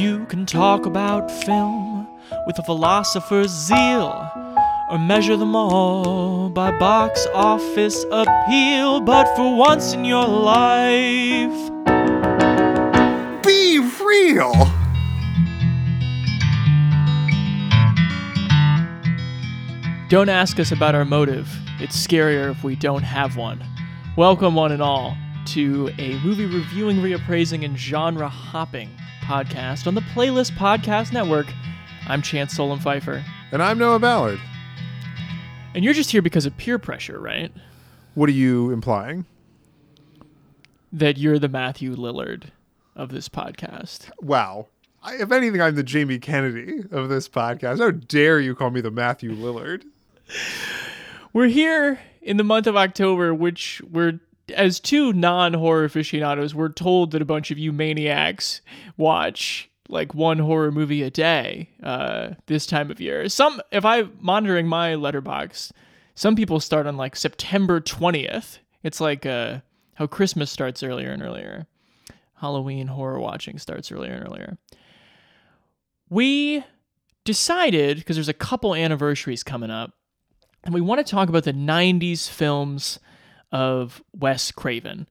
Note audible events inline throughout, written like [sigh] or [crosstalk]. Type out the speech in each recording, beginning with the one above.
You can talk about film with a philosopher's zeal, or measure them all by box office appeal. But for once in your life, Be real! don't ask us about our motive. It's scarier if we don't have one. Welcome, one and all, to a movie reviewing, reappraising, and genre hopping podcast on the Playlist Podcast Network. I'm Chance Solem-Pfeifer. And I'm Noah Ballard. And you're just here because of peer pressure, right? What are you implying? That you're the Matthew Lillard of this podcast. Wow. I, if anything, I'm the Jamie Kennedy of this podcast. How dare you call me the Matthew Lillard? We're here in the month of October, which we're as two non-horror aficionados, we're told that a bunch of you maniacs watch like one horror movie a day uh, this time of year. Some, if I'm monitoring my Letterboxd, some people start on like September 20th. It's like uh, how Christmas starts earlier and earlier. Halloween horror watching starts earlier and earlier. We decided because there's a couple anniversaries coming up and we want to talk about the 90s films of Wes Craven.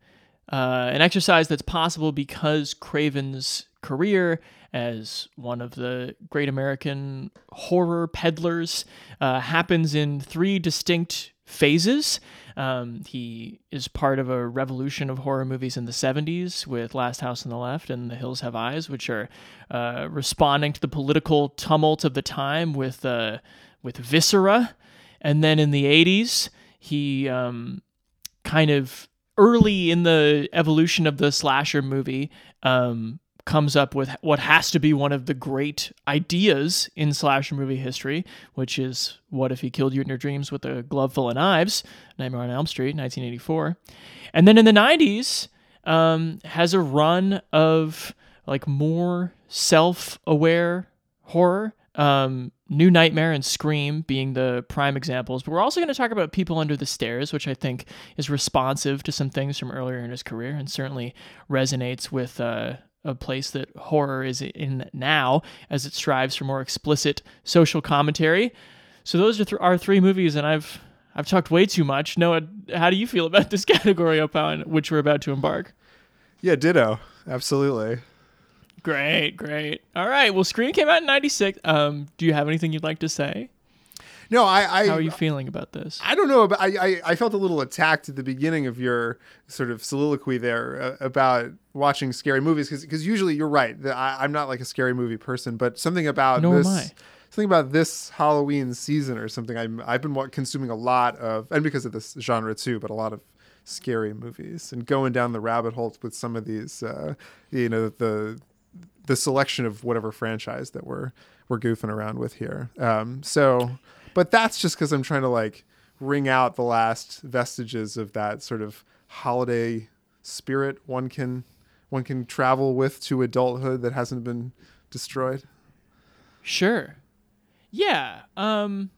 Uh, an exercise that's possible because Craven's career as one of the great American horror peddlers uh, happens in three distinct phases. Um, he is part of a revolution of horror movies in the 70s with Last House on the Left and The Hills Have Eyes, which are uh, responding to the political tumult of the time with, uh, with Viscera. And then in the 80s, he um, kind of early in the evolution of the slasher movie um, comes up with what has to be one of the great ideas in slasher movie history, which is What If He Killed You in Your Dreams with a Glove Full of Knives, Nightmare on Elm Street, 1984. And then in the 90s, um, has a run of like more self aware horror. Um, New Nightmare and Scream being the prime examples, but we're also going to talk about People Under the Stairs, which I think is responsive to some things from earlier in his career and certainly resonates with uh, a place that horror is in now as it strives for more explicit social commentary. So those are th- our three movies, and I've I've talked way too much. Noah, how do you feel about this [laughs] category upon which we're about to embark? Yeah, ditto. Absolutely. Great, great. All right. Well, Scream came out in '96. Um, do you have anything you'd like to say? No, I. I How are you feeling about this? I don't know, but I, I, I felt a little attacked at the beginning of your sort of soliloquy there uh, about watching scary movies because usually you're right. that I, I'm not like a scary movie person, but something about Nor this something about this Halloween season or something. I'm I've been consuming a lot of, and because of this genre too, but a lot of scary movies and going down the rabbit hole with some of these, uh, you know, the the selection of whatever franchise that we're we're goofing around with here. Um, so, but that's just because I'm trying to like wring out the last vestiges of that sort of holiday spirit one can one can travel with to adulthood that hasn't been destroyed. Sure. Yeah. Um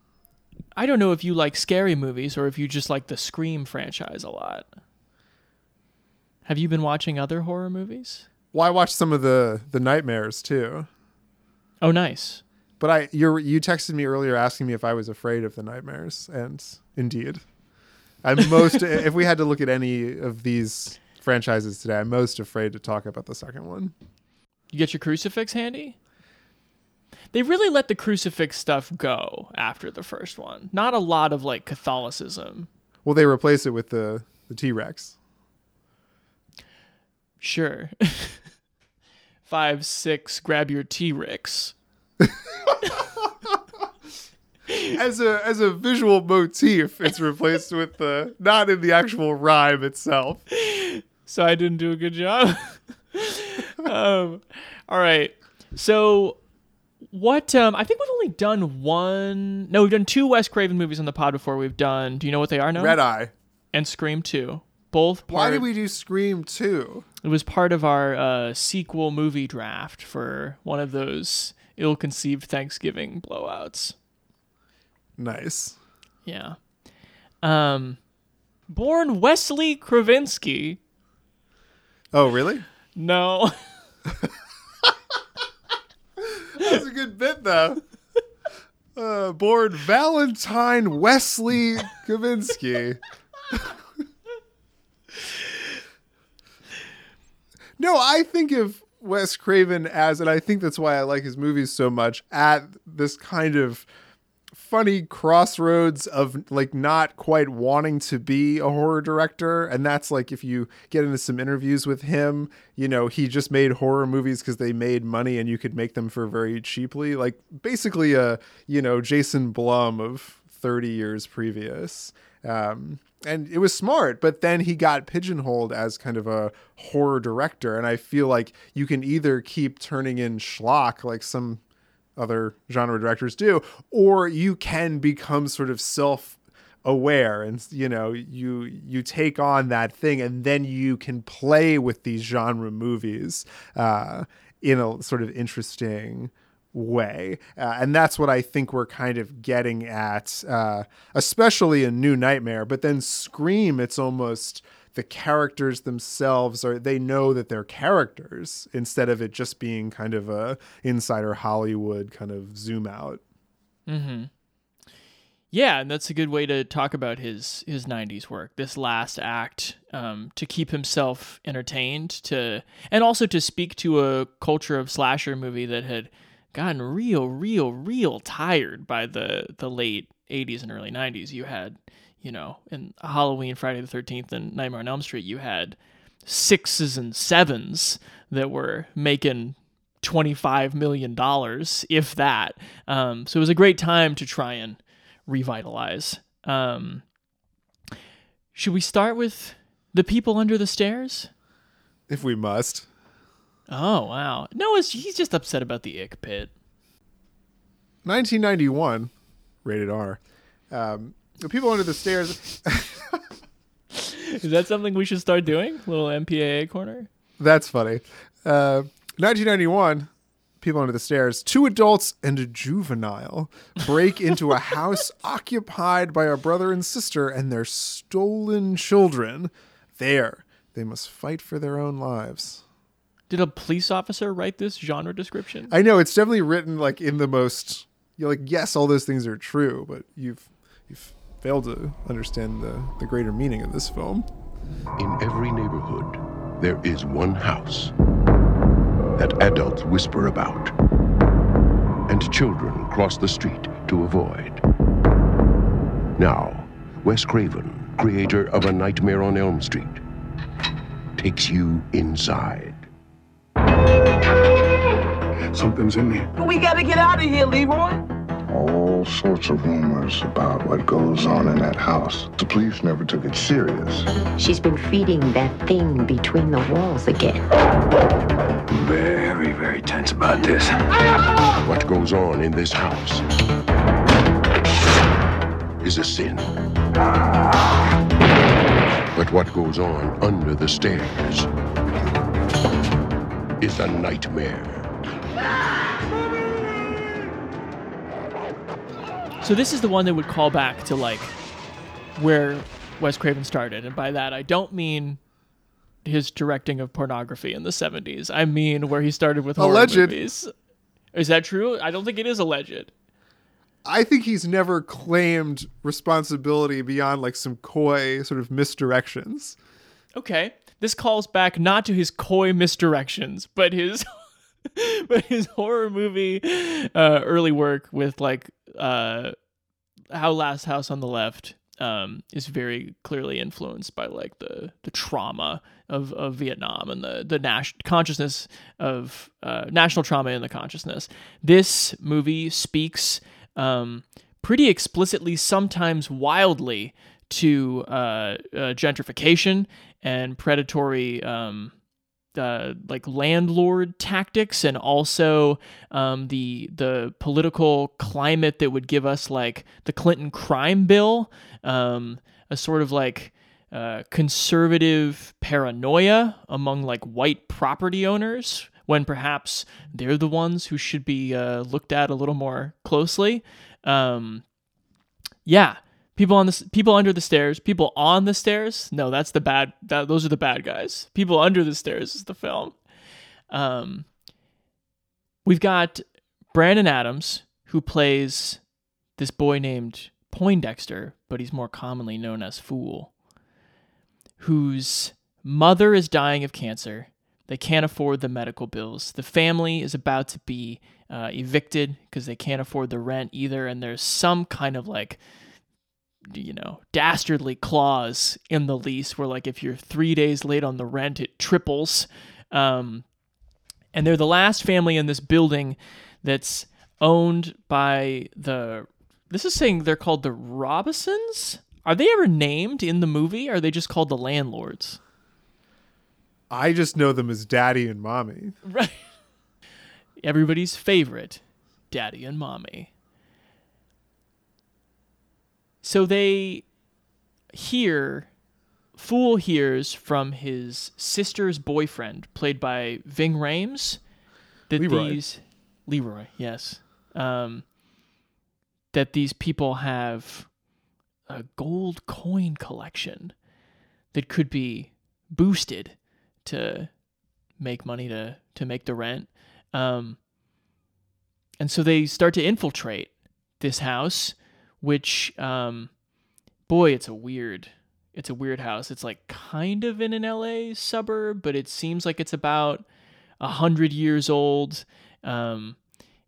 I don't know if you like scary movies or if you just like the Scream franchise a lot. Have you been watching other horror movies? Well, I watched some of the the nightmares too. Oh, nice. But I you you texted me earlier asking me if I was afraid of the nightmares, and indeed, I'm [laughs] most. if we had to look at any of these franchises today, I'm most afraid to talk about the second one. You get your crucifix handy? They really let the crucifix stuff go after the first one. Not a lot of like Catholicism. Well, they replace it with the the T Rex. Sure. [laughs] Five, six, grab your T Rex. [laughs] As a as a visual motif, it's replaced with the not in the actual rhyme itself. so I didn't do a good job. [laughs] um, all right. So what um I think we've only done one no, we've done two Wes Craven movies on the pod before we've done do you know what they are now? Red Eye. and Scream 2. Both part Why did we do Scream two? It was part of our uh, sequel movie draft for one of those ill-conceived Thanksgiving blowouts. Nice. Yeah. Um born Wesley Kravinsky. Oh, really? No. [laughs] what the? Uh, born Valentine Wesley Kavinsky. [laughs] no, I think of Wes Craven as, and I think that's why I like his movies so much, at this kind of funny crossroads of like not quite wanting to be a horror director. And that's like if you get into some interviews with him you know he just made horror movies because they made money and you could make them for very cheaply. Like basically a you know jason blum of 30 years previous um, and it was smart but then he got pigeonholed as kind of a horror director and i feel like you can either keep turning in schlock like some other genre directors do, or you can become sort of self aware and you know you you take on that thing and then you can play with these genre movies uh, in a sort of interesting way uh, and that's what i think we're kind of getting at uh, especially in new nightmare but then scream it's almost the characters themselves are they know that they're characters instead of it just being kind of a insider Hollywood kind of zoom out. Mm-hmm. Yeah, and that's a good way to talk about his his '90s work. This last act um, to keep himself entertained, to and also to speak to a culture of slasher movie that had gotten real, real, real tired by the the late '80s and early '90s. You had you know, in Halloween, Friday the 13th, and Nightmare on Elm Street, you had sixes and sevens that were making $25 million, if that. Um, so it was a great time to try and revitalize. Um, should we start with The People Under the Stairs? If we must. Oh, wow. No, he's just upset about the ick pit. 1991, rated R. Um, the people under the stairs. [laughs] Is that something we should start doing? Little MPAA corner. That's funny. Uh, 1991. People under the stairs. Two adults and a juvenile break into a house [laughs] occupied by a brother and sister and their stolen children. There, they must fight for their own lives. Did a police officer write this genre description? I know it's definitely written like in the most. You're like, yes, all those things are true, but you've you've fail to understand the, the greater meaning of this film. In every neighborhood, there is one house that adults whisper about and children cross the street to avoid. Now, Wes Craven, creator of A Nightmare on Elm Street, takes you inside. Something's in there. We gotta get out of here, Leroy all sorts of rumors about what goes on in that house. The police never took it serious. She's been feeding that thing between the walls again. Very, very tense about this. What goes on in this house is a sin. But what goes on under the stairs is a nightmare. So this is the one that would call back to like where Wes Craven started, and by that I don't mean his directing of pornography in the 70s. I mean where he started with horror alleged. movies. Is that true? I don't think it is alleged. I think he's never claimed responsibility beyond like some coy sort of misdirections. Okay. This calls back not to his coy misdirections, but his [laughs] but his horror movie uh, early work with like uh, how Last House on the Left um, is very clearly influenced by like the the trauma of, of Vietnam and the the nas- consciousness of uh, national trauma in the consciousness. This movie speaks um, pretty explicitly, sometimes wildly, to uh, uh, gentrification and predatory. Um, uh, like landlord tactics and also um, the the political climate that would give us like the Clinton crime bill, um, a sort of like uh, conservative paranoia among like white property owners when perhaps they're the ones who should be uh, looked at a little more closely. Um, yeah, people on the people under the stairs, people on the stairs. No, that's the bad. That those are the bad guys. People under the stairs is the film. Um, we've got Brandon Adams, who plays this boy named Poindexter, but he's more commonly known as Fool, whose mother is dying of cancer. They can't afford the medical bills. The family is about to be uh, evicted because they can't afford the rent either. And there's some kind of like, you know, dastardly clause in the lease where, like, if you're three days late on the rent, it triples. Um, and they're the last family in this building that's owned by the. This is saying they're called the Robisons. Are they ever named in the movie? Or are they just called the landlords? I just know them as Daddy and Mommy. Right. [laughs] Everybody's favorite, Daddy and Mommy. So they hear, Fool hears from his sister's boyfriend, played by Ving Rhames, that Leroy. these Leroy, yes, um, that these people have a gold coin collection that could be boosted to make money to to make the rent. Um, and so they start to infiltrate this house, which, um, boy, it's a weird, it's a weird house. It's like kind of in an LA suburb, but it seems like it's about a hundred years old. Um,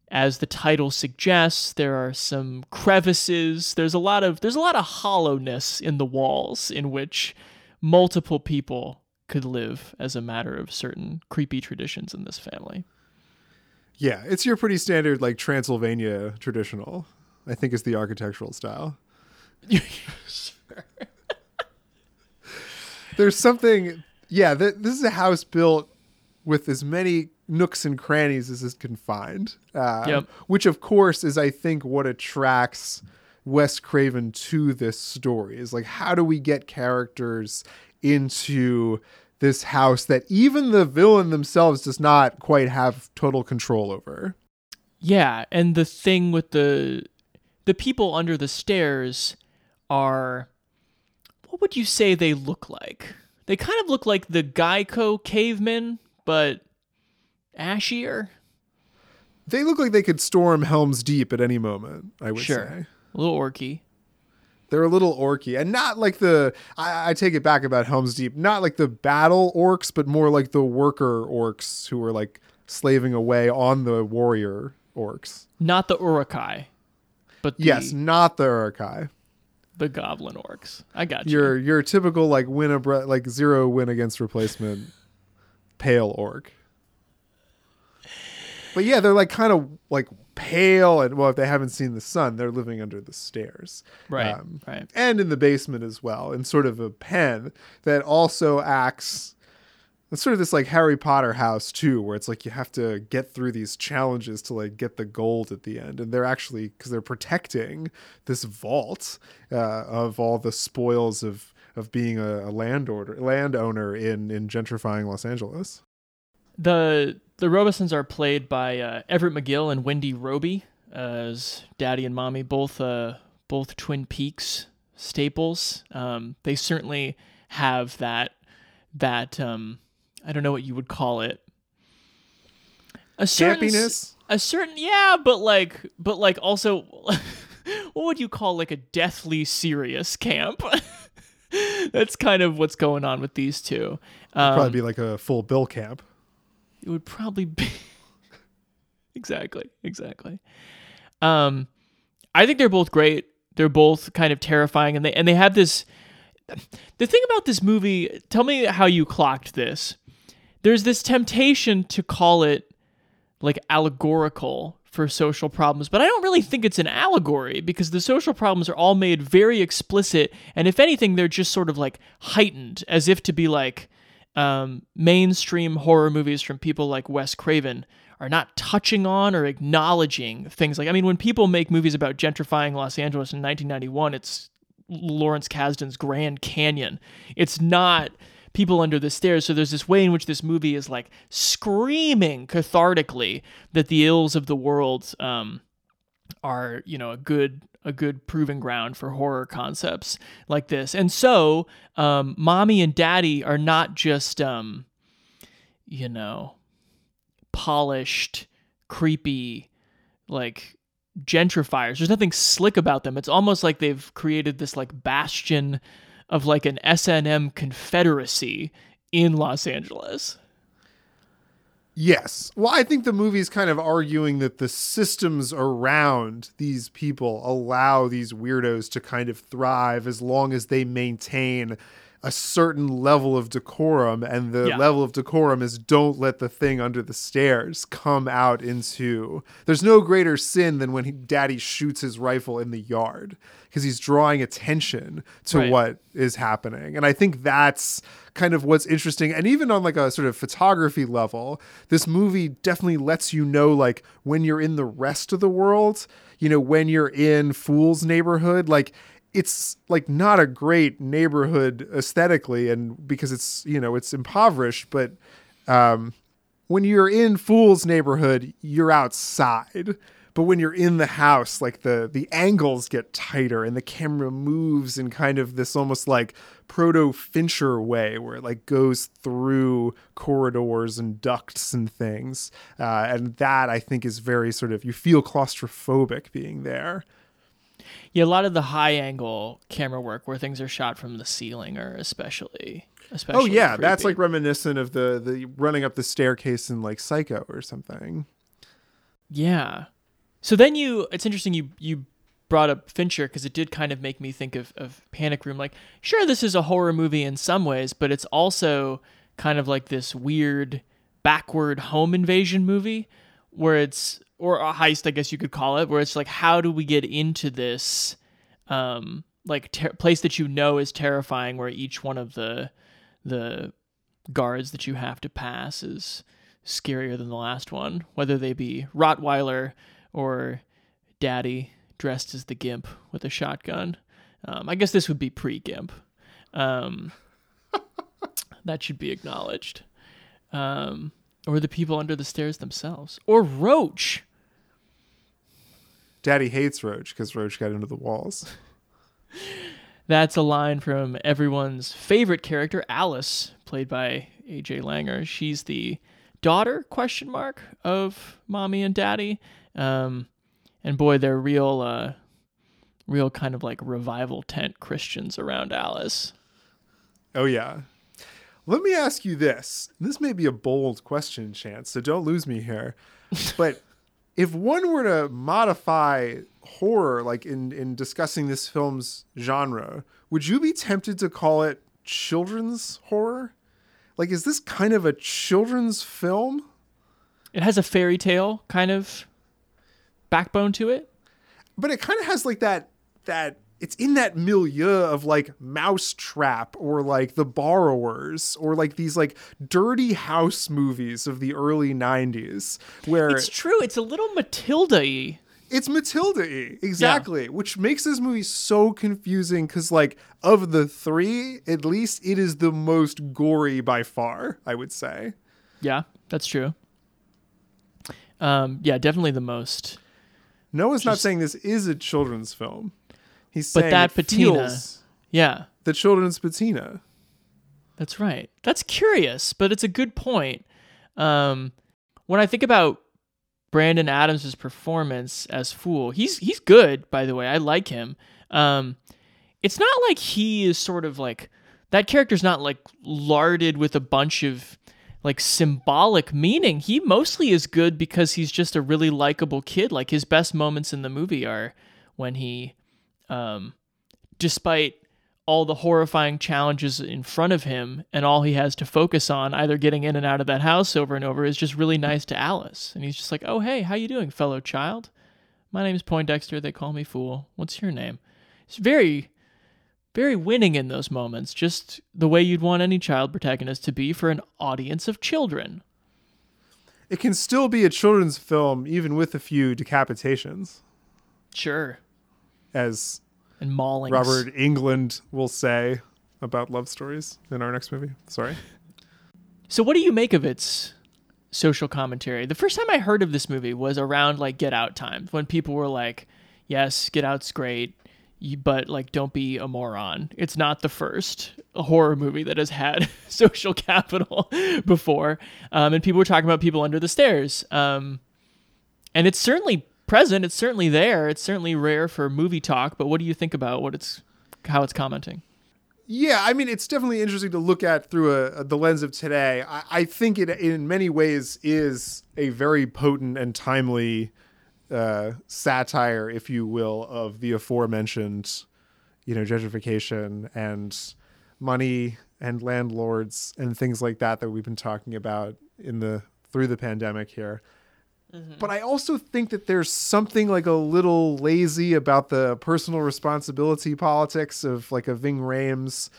as the title suggests, there are some crevices. There's a lot of there's a lot of hollowness in the walls in which multiple people could live as a matter of certain creepy traditions in this family. Yeah, it's your pretty standard like Transylvania traditional. I think is the architectural style. [laughs] There's something, yeah. Th- this is a house built with as many nooks and crannies as it can find. Uh, Yep. Which, of course, is I think what attracts Wes Craven to this story is like, how do we get characters into this house that even the villain themselves does not quite have total control over? Yeah, and the thing with the the people under the stairs are what would you say they look like? They kind of look like the Geico cavemen, but ashier. They look like they could storm Helm's Deep at any moment, I would Sure. say. A little orky. They're a little orky and not like the I, I take it back about Helm's Deep, not like the battle orcs, but more like the worker orcs who are like slaving away on the warrior orcs. Not the Uruk-hai, but the, Yes, not the Uruk-hai. the goblin orcs. I got you. Your your typical like win a bre- like zero win against replacement pale orc. But yeah, they're like kind of like pale and well, if they haven't seen the sun, they're living under the stairs. Right, Um, right. and in the basement as well, in sort of a pen that also acts. It's sort of this like Harry Potter house too, where it's like you have to get through these challenges to like get the gold at the end, and they're actually because they're protecting this vault uh, of all the spoils of of being a, a landowner landowner in in gentrifying Los Angeles. The the Robisons are played by uh, Everett McGill and Wendy Robie as Daddy and Mommy, both uh, both Twin Peaks staples. Um, they certainly have that that um, I don't know what you would call it. A certain Campiness. a certain yeah, but like but like also [laughs] what would you call like a deathly serious camp? [laughs] That's kind of what's going on with these two. Um, Probably be like a full bill camp. it would probably be [laughs] exactly exactly um i think they're both great they're both kind of terrifying and they and they have this the thing about this movie tell me how you clocked this there's this temptation to call it like allegorical for social problems, but I don't really think it's an allegory because the social problems are all made very explicit, and if anything, they're just sort of like heightened, as if to be like um, mainstream horror movies from people like Wes Craven are not touching on or acknowledging things like I mean, when people make movies about gentrifying Los Angeles in 1991, it's Lawrence Kasdan's Grand Canyon. It's not people under the stairs. So there's this way in which this movie is like screaming cathartically that the ills of the world um, are, you know, a good a good proving ground for horror concepts like this. And so, um, mommy and daddy are not just, um, you know, polished, creepy like gentrifiers. There's nothing slick about them. It's almost like they've created this like bastion of like an S&M confederacy in Los Angeles. Yes. Well, I think the movie's kind of arguing that the systems around these people allow these weirdos to kind of thrive as long as they maintain a certain level of decorum and the Yeah. level of decorum is don't let the thing under the stairs come out into there's no greater sin than when he, daddy shoots his rifle in the yard because he's drawing attention to Right. what is happening and i think that's kind of what's interesting and even on like a sort of photography level this movie definitely lets you know like when you're in the rest of the world you know when you're in fool's neighborhood like it's like not a great neighborhood aesthetically and because it's you know it's impoverished but um when you're in fool's neighborhood you're outside. But when you're in the house like the the angles get tighter and the camera moves in kind of this almost like proto fincher way where it like goes through corridors and ducts and things. Uh, and that i think is very sort of you feel claustrophobic being there Yeah, a lot of the high angle camera work where things are shot from the ceiling are especially especially Oh yeah, that's like reminiscent of the the running up the staircase in like Psycho or something. Yeah. So then you, it's interesting you you brought up Fincher because it did kind of make me think of of Panic Room. Like, sure, this is a horror movie in some ways, but it's also kind of like this weird backward home invasion movie where it's or a heist, I guess you could call it, where it's like, how do we get into this um like ter- place that you know is terrifying, where each one of the the guards that you have to pass is scarier than the last one, whether they be Rottweiler or Daddy dressed as the Gimp with a shotgun. Um, I guess this would be pre Gimp. Um, [laughs] that should be acknowledged. Um, or the people under the stairs themselves. Or Roach. Daddy hates Roach because Roach got into the walls. [laughs] That's a line from everyone's favorite character, Alice, played by AJ Langer. She's the daughter question mark of mommy and daddy. Um, and boy, they're real, uh, real kind of like revival tent Christians around Alice. Oh yeah. Let me ask you this. This may be a bold question, Chance, so don't lose me here. But [laughs] if one were to modify horror, like in in discussing this film's genre, would you be tempted to call it children's horror? Like, is this kind of a children's film? It has a fairy tale kind of backbone to it. but it kind of has like that that it's in that milieu of like mousetrap or like the borrowers or like these like dirty house movies of the early 90s where It's true. It's a little Matilda-y. it's Matilda y, exactly, which makes this movie so confusing because, like, of the three, at least it is the most gory by far, I would say. Yeah, that's true. Um, yeah, definitely the most. Noah's not saying this is a children's film. He's But that patina- Yeah, the children's patina. That's right. That's curious, but it's a good point. Um, when I think about Brandon Adams' performance as Fool, he's he's good, by the way. I like him. Um, it's not like he is sort of like that character's not like larded with a bunch of like symbolic meaning. He mostly is good because he's just a really likable kid. Like his best moments in the movie are when he um despite all the horrifying challenges in front of him and all he has to focus on either getting in and out of that house over and over is just really nice to Alice. And he's just like oh hey how you doing fellow child? My name's Poindexter. They call me fool. What's your name? It's very very winning in those moments just the way you'd want any child protagonist to be for an audience of children. It can still be a children's film, even with a few decapitations, sure. As and maulings Robert Englund will say about love stories in our next movie. Sorry. So what do you make of its social commentary? The first time I heard of this movie was around like Get Out time when people were like, "Yes, Get Out's great, but like don't be a moron." It's not the first horror movie that has had [laughs] social capital [laughs] before. Um, and people were talking about people under the stairs. Um, and it's certainly present. It's certainly there. It's certainly rare for movie talk. But what do you think about what it's how it's commenting? Yeah, I mean, it's definitely interesting to look at through a, a the lens of today. I, I, think it, in many ways, is a very potent and timely uh, satire, if you will, of the aforementioned, you know, gentrification and money and landlords and things like that that we've been talking about in the through the pandemic here. Mm-hmm. But I also think that there's something like a little lazy about the personal responsibility politics of like a Ving Rhames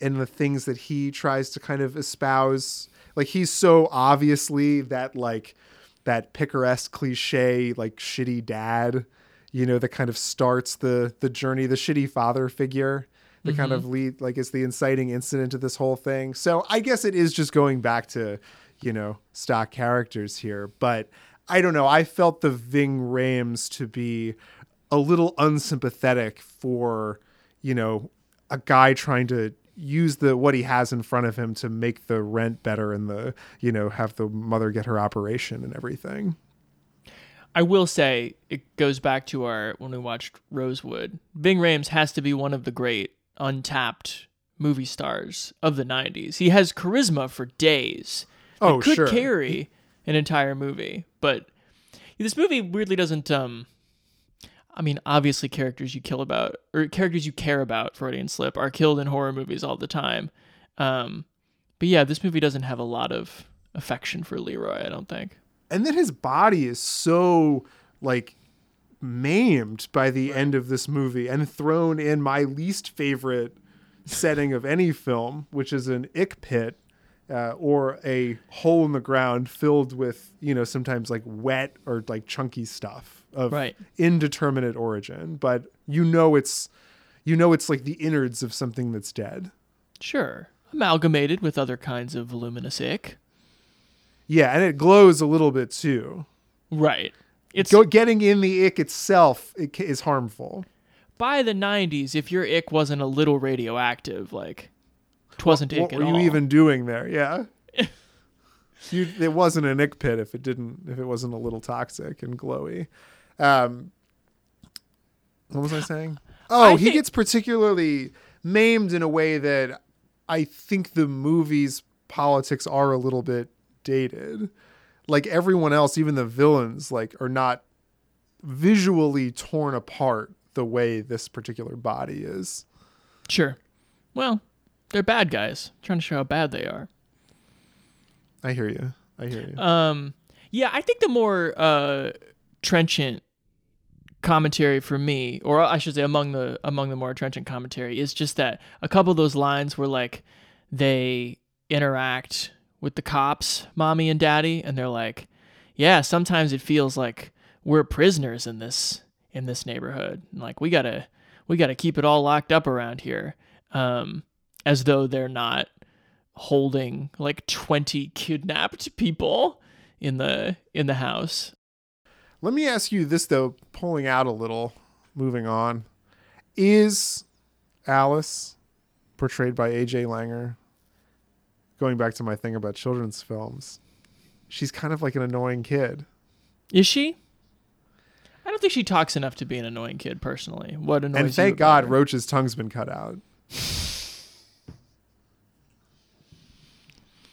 and the things that he tries to kind of espouse. Like he's so obviously that like that picaresque cliche like shitty dad, you know, that kind of starts the the journey, the shitty father figure that mm-hmm. kind of lead like is the inciting incident to this whole thing. So I guess it is just going back to, you know, stock characters here, but I don't know. I felt the Ving Rhames to be a little unsympathetic for, you know, a guy trying to use the what he has in front of him to make the rent better and the, you know, have the mother get her operation and everything. I will say it goes back to our when we watched Rosewood. Ving Rhames has to be one of the great untapped movie stars of the 90s. He has charisma for days. Oh, could sure. carry an entire movie. But this movie weirdly doesn't. Um, I mean, obviously, characters you kill about or characters you care about, Freudian slip, are killed in horror movies all the time. Um, but yeah, this movie doesn't have a lot of affection for Leroy. I don't think. And then his body is so like maimed by the right. end of this movie and thrown in my least favorite setting of any film, which is an ick pit uh, or a hole in the ground filled with you know sometimes like wet or like chunky stuff of right. indeterminate origin but you know it's you know it's like the innards of something that's dead. Sure. Amalgamated with other kinds of voluminous ick. Yeah and it glows a little bit too. Right. It's Go, getting in the ick itself it is harmful. By the 90s if your ick wasn't a little radioactive like Twasn't what, ick what were all. you even doing there? Yeah. [laughs] you, it wasn't an ick pit if it didn't if it wasn't a little toxic and glowy. Um, what was I saying? Oh, I he think- gets particularly maimed in a way that I think the movie's politics are a little bit dated. Like everyone else, even the villains, like are not visually torn apart the way this particular body is. Sure. Well, they're bad guys, trying to show how bad they are. I hear you. I hear you. Um, yeah, I think the more uh, trenchant commentary for me, or I should say among the among the more trenchant commentary, is just that a couple of those lines where like they interact with the cops, mommy and daddy, and they're like, "Yeah, sometimes it feels like we're prisoners in this in this neighborhood. And Like we gotta we gotta keep it all locked up around here." Um, as though they're not holding like 20 kidnapped people in the in the house. Let me ask you this though, pulling out a little, moving on. Is Alice portrayed by AJ Langer going back to my thing about children's films? She's kind of like an annoying kid. Is she? I don't think she talks enough to be an annoying kid personally. What annoys And thank God her? Roach's tongue's been cut out. [laughs]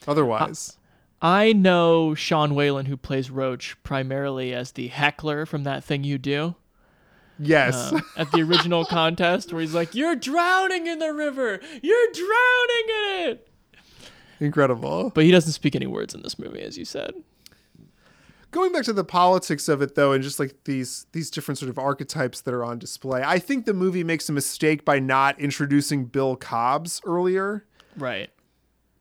Otherwise. I know Sean Whalen, who plays Roach, primarily as the heckler from that thing you do. Yes. Uh, at the original [laughs] contest, where he's like, You're drowning in the river! You're drowning in it! Incredible. But he doesn't speak any words in this movie, as you said. Going back to the politics of it though, and just like these these different sort of archetypes that are on display, I think the movie makes a mistake by not introducing Bill Cobbs earlier. Right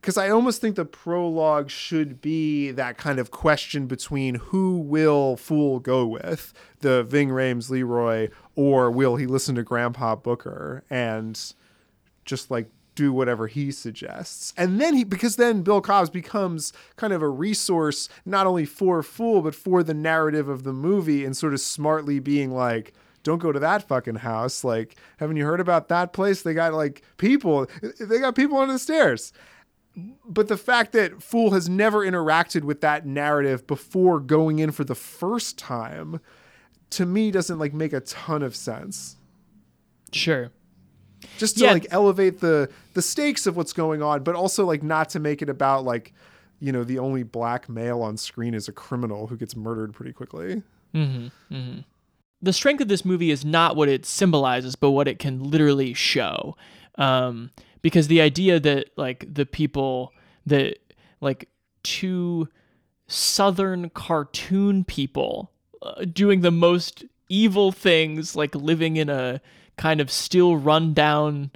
because I almost think the prologue should be that kind of question between who will Fool go with, the Ving Rhames Leroy, or will he listen to Grandpa Booker and just like do whatever he suggests. And then he, because then Bill Cobbs becomes kind of a resource not only for Fool, but for the narrative of the movie and sort of smartly being like, don't go to that fucking house. Like, haven't you heard about that place? They got like people, they got people on the stairs but the fact that Fool has never interacted with that narrative before going in for the first time to me doesn't like make a ton of sense. Sure. Just to Yeah. like elevate the the stakes of what's going on, but also like not to make it about like you know the only black male on screen is a criminal who gets murdered pretty quickly. Mm-hmm. Mm-hmm. the strength of this movie is not what it symbolizes, but what it can literally show. Um, because the idea that like the people that like two southern cartoon people uh, doing the most evil things, like living in a kind of still rundown.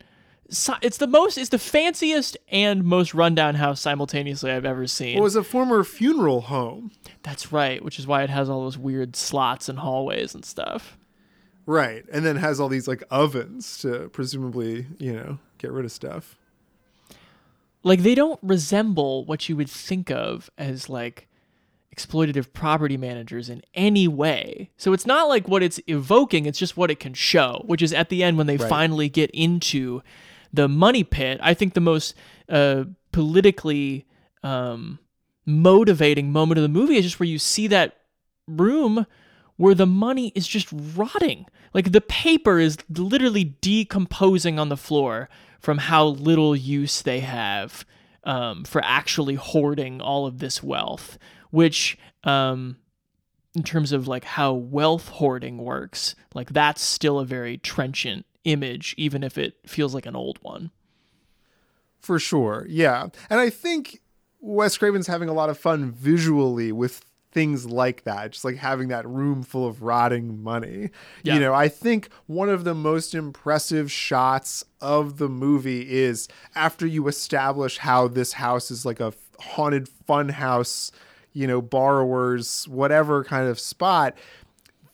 It's the most, it's the fanciest and most rundown house simultaneously I've ever seen. It was a former funeral home. That's right, which is why it has all those weird slots and hallways and stuff. Right. And then has all these like ovens to presumably, you know, get rid of stuff. like they don't resemble what you would think of as like exploitative property managers in any way. So it's not like what it's evoking, it's just what it can show, which is at the end when they Right. finally get into the money pit. I think the most uh, politically um, motivating moment of the movie is just where you see that room where the money is just rotting. Like the paper is literally decomposing on the floor from how little use they have um, for actually hoarding all of this wealth, which, um, in terms of like how wealth hoarding works, like that's still a very trenchant image, even if it feels like an old one. For sure. Yeah. And I think Wes Craven's having a lot of fun visually with things like that, just like having that room full of rotting money. Yeah. You know, I think one of the most impressive shots of the movie is after you establish how this house is like a haunted fun house, you know, borrowers, whatever kind of spot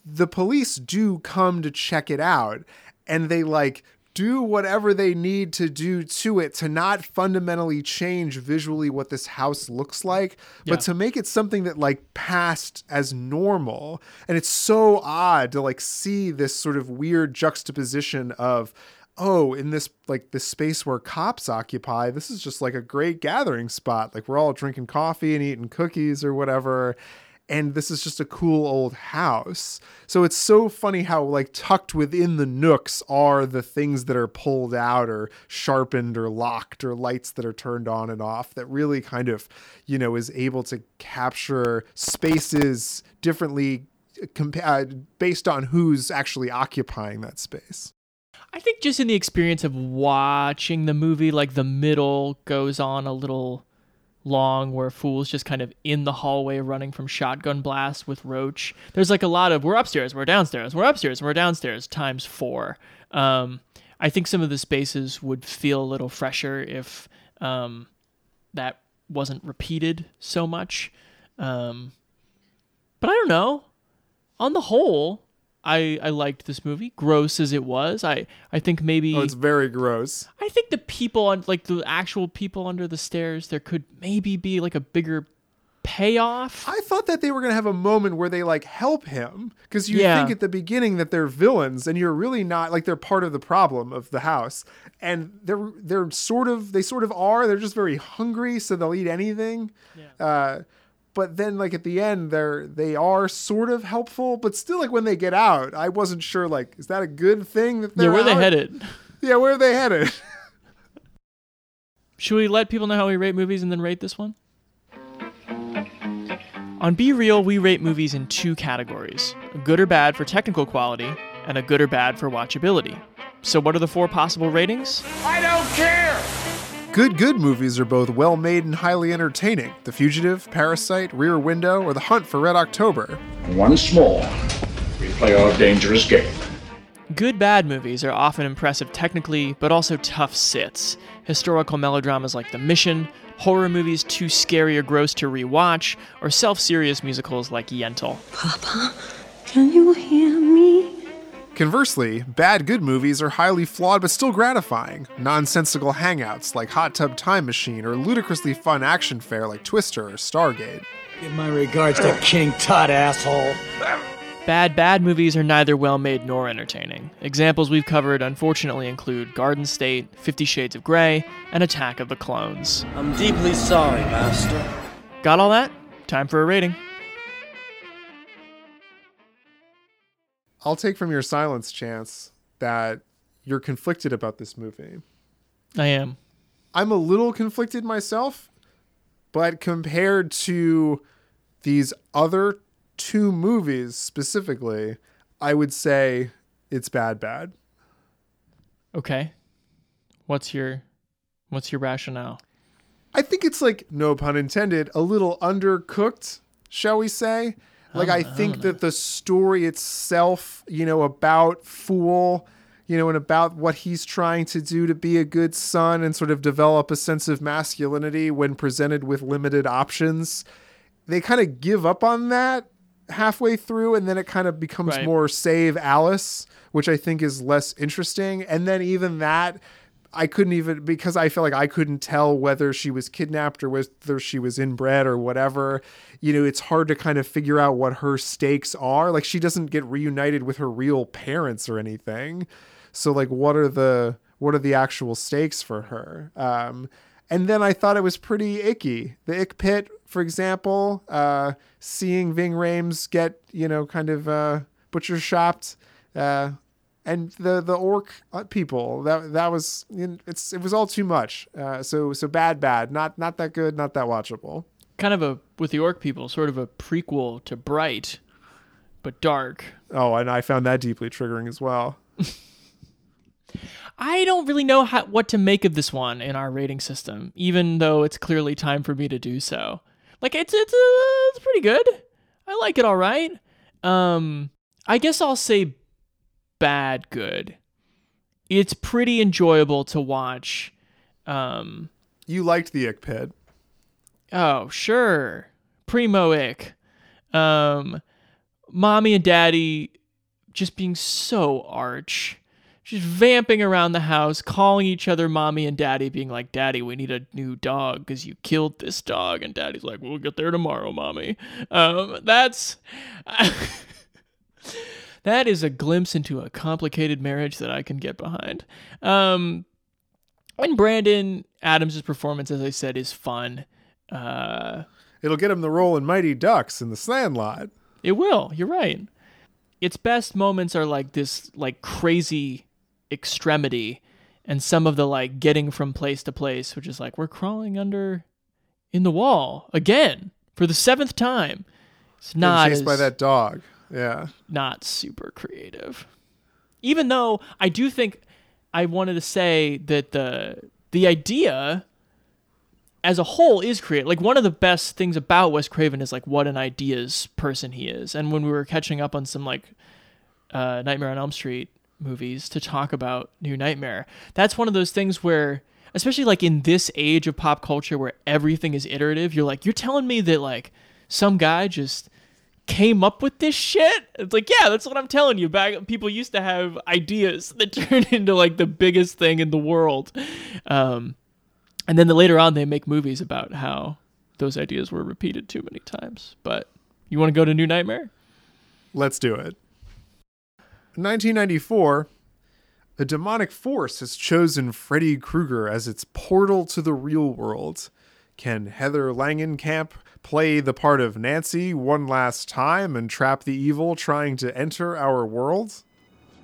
the police do come to check it out and they like do whatever they need to do to it to not fundamentally change visually what this house looks like Yeah. but to make it something that like passed as normal. And it's so odd to like see this sort of weird juxtaposition of oh in this like this space where cops occupy this is just like a great gathering spot. Like we're all drinking coffee and eating cookies or whatever and this is just a cool old house. So it's so funny how like tucked within the nooks are the things that are pulled out or sharpened or locked or lights that are turned on and off that really kind of, you know, is able to capture spaces differently compa- uh, based on who's actually occupying that space. I think just in the experience of watching the movie, like the middle goes on a little long where Fool's just kind of in the hallway running from shotgun blast with Roach. There's like a lot of we're upstairs, we're downstairs, we're upstairs, we're downstairs times four. Um, I think some of the spaces would feel a little fresher if um, that wasn't repeated so much. Um, but I don't know. On the whole, I I liked this movie. Gross as it was, I I think maybe Oh, it's very gross. I think the people on like the actual people under the stairs, there could maybe be like a bigger payoff. I thought that they were going to have a moment where they like help him because you Yeah. think at the beginning that they're villains and you're really not like they're part of the problem of the house and they're they're sort of they sort of are they're just very hungry so they'll eat anything. Uh, but then like at the end they're they are sort of helpful but still like when they get out I wasn't sure like is that a good thing that they're Yeah, where they headed? Yeah, where are they headed? [laughs] Should we let people know how we rate movies and then rate this one? On Be Real, we rate movies in two categories a good or bad for technical quality, and a good or bad for watchability. So, what are the four possible ratings? I don't care. Good, good movies are both well made and highly entertaining. The Fugitive, Parasite, Rear Window, or The Hunt for Red October. Once more, we play our dangerous game. Good bad movies are often impressive technically, but also tough sits. Historical melodramas like The Mission, horror movies too scary or gross to rewatch, or self serious musicals like Yentl. Papa, can you hear me? Conversely, bad good movies are highly flawed but still gratifying. Nonsensical hangouts like Hot Tub Time Machine or ludicrously fun action fare like Twister or Stargate. Give my regards to King Tut, asshole. Bad, bad movies are neither well made nor entertaining. Examples we've covered unfortunately include Garden State, Fifty Shades of Grey, and Attack of the Clones. I'm deeply sorry, Master. Got all that? Time for a rating. I'll take from your silence, Chance, that you're conflicted about this movie. I am. I'm a little conflicted myself, but compared to these other two movies specifically, I would say it's bad bad. Okay. What's your what's your rationale? I think it's like no pun intended, a little undercooked, shall we say? Like I, think that the story itself, you know, about Fool, you know, and about what he's trying to do to be a good son and sort of develop a sense of masculinity when presented with limited options, they kind of give up on that halfway through and then it kind of becomes Right. more save Alice, which I think is less interesting. And then even that I couldn't even because I feel like I couldn't tell whether she was kidnapped or whether she was inbred or whatever. You know, it's hard to kind of figure out what her stakes are. Like she doesn't get reunited with her real parents or anything. So like what are the what are the actual stakes for her? Um and then I thought it was pretty icky. The ick pit, for example, uh seeing Ving Rhames get, you know, kind of uh butcher shopped uh and the the orc uh, people that that was it's it was all too much uh, so so bad bad not not that good not that watchable Kind of a with the orc people, sort of a prequel to Bright, but dark. oh and i found that deeply triggering as well [laughs] I don't really know how, what to make of this one in our rating system, even though it's clearly time for me to do so. Like it's it's uh, it's pretty good. I like it all right. Um, I guess I'll say bad good. It's pretty enjoyable to watch. Um, you liked the ick pit oh sure, primo ick. Um, mommy and daddy just being so arch just vamping around the house, calling each other mommy and daddy, being like, Daddy, we need a new dog because you killed this dog. And daddy's like, We'll get there tomorrow, mommy. Um, that's. [laughs] that is a glimpse into a complicated marriage that I can get behind. Um, and Brandon Adams' performance, as I said, is fun. Uh, it'll get him the role in mighty ducks in the sandlot it will. You're right. Its best moments are like this, like crazy extremity, and some of the like getting from place to place, which is like we're crawling under in the wall again for the seventh time. It's not chased by that dog yeah not super creative. Even though I do think I wanted to say that the the idea as a whole is creative. Like one of the best things about Wes Craven is like what an ideas person he is. And when we were catching up on some like uh, Nightmare on Elm Street movies to talk about New Nightmare, that's one of those things where especially like in this age of pop culture where everything is iterative, you're like you're telling me that like some guy just came up with this shit? It's like, yeah, that's what I'm telling you. Back people used to have ideas [laughs] that turned into like the biggest thing in the world. Um, and then the, later on they make movies about how those ideas were repeated too many times. But you want to go to New Nightmare? let's do it 1994 a demonic force has chosen Freddy Krueger as its portal to the real world. Can Heather Langenkamp play the part of Nancy one last time and trap the evil trying to enter our world?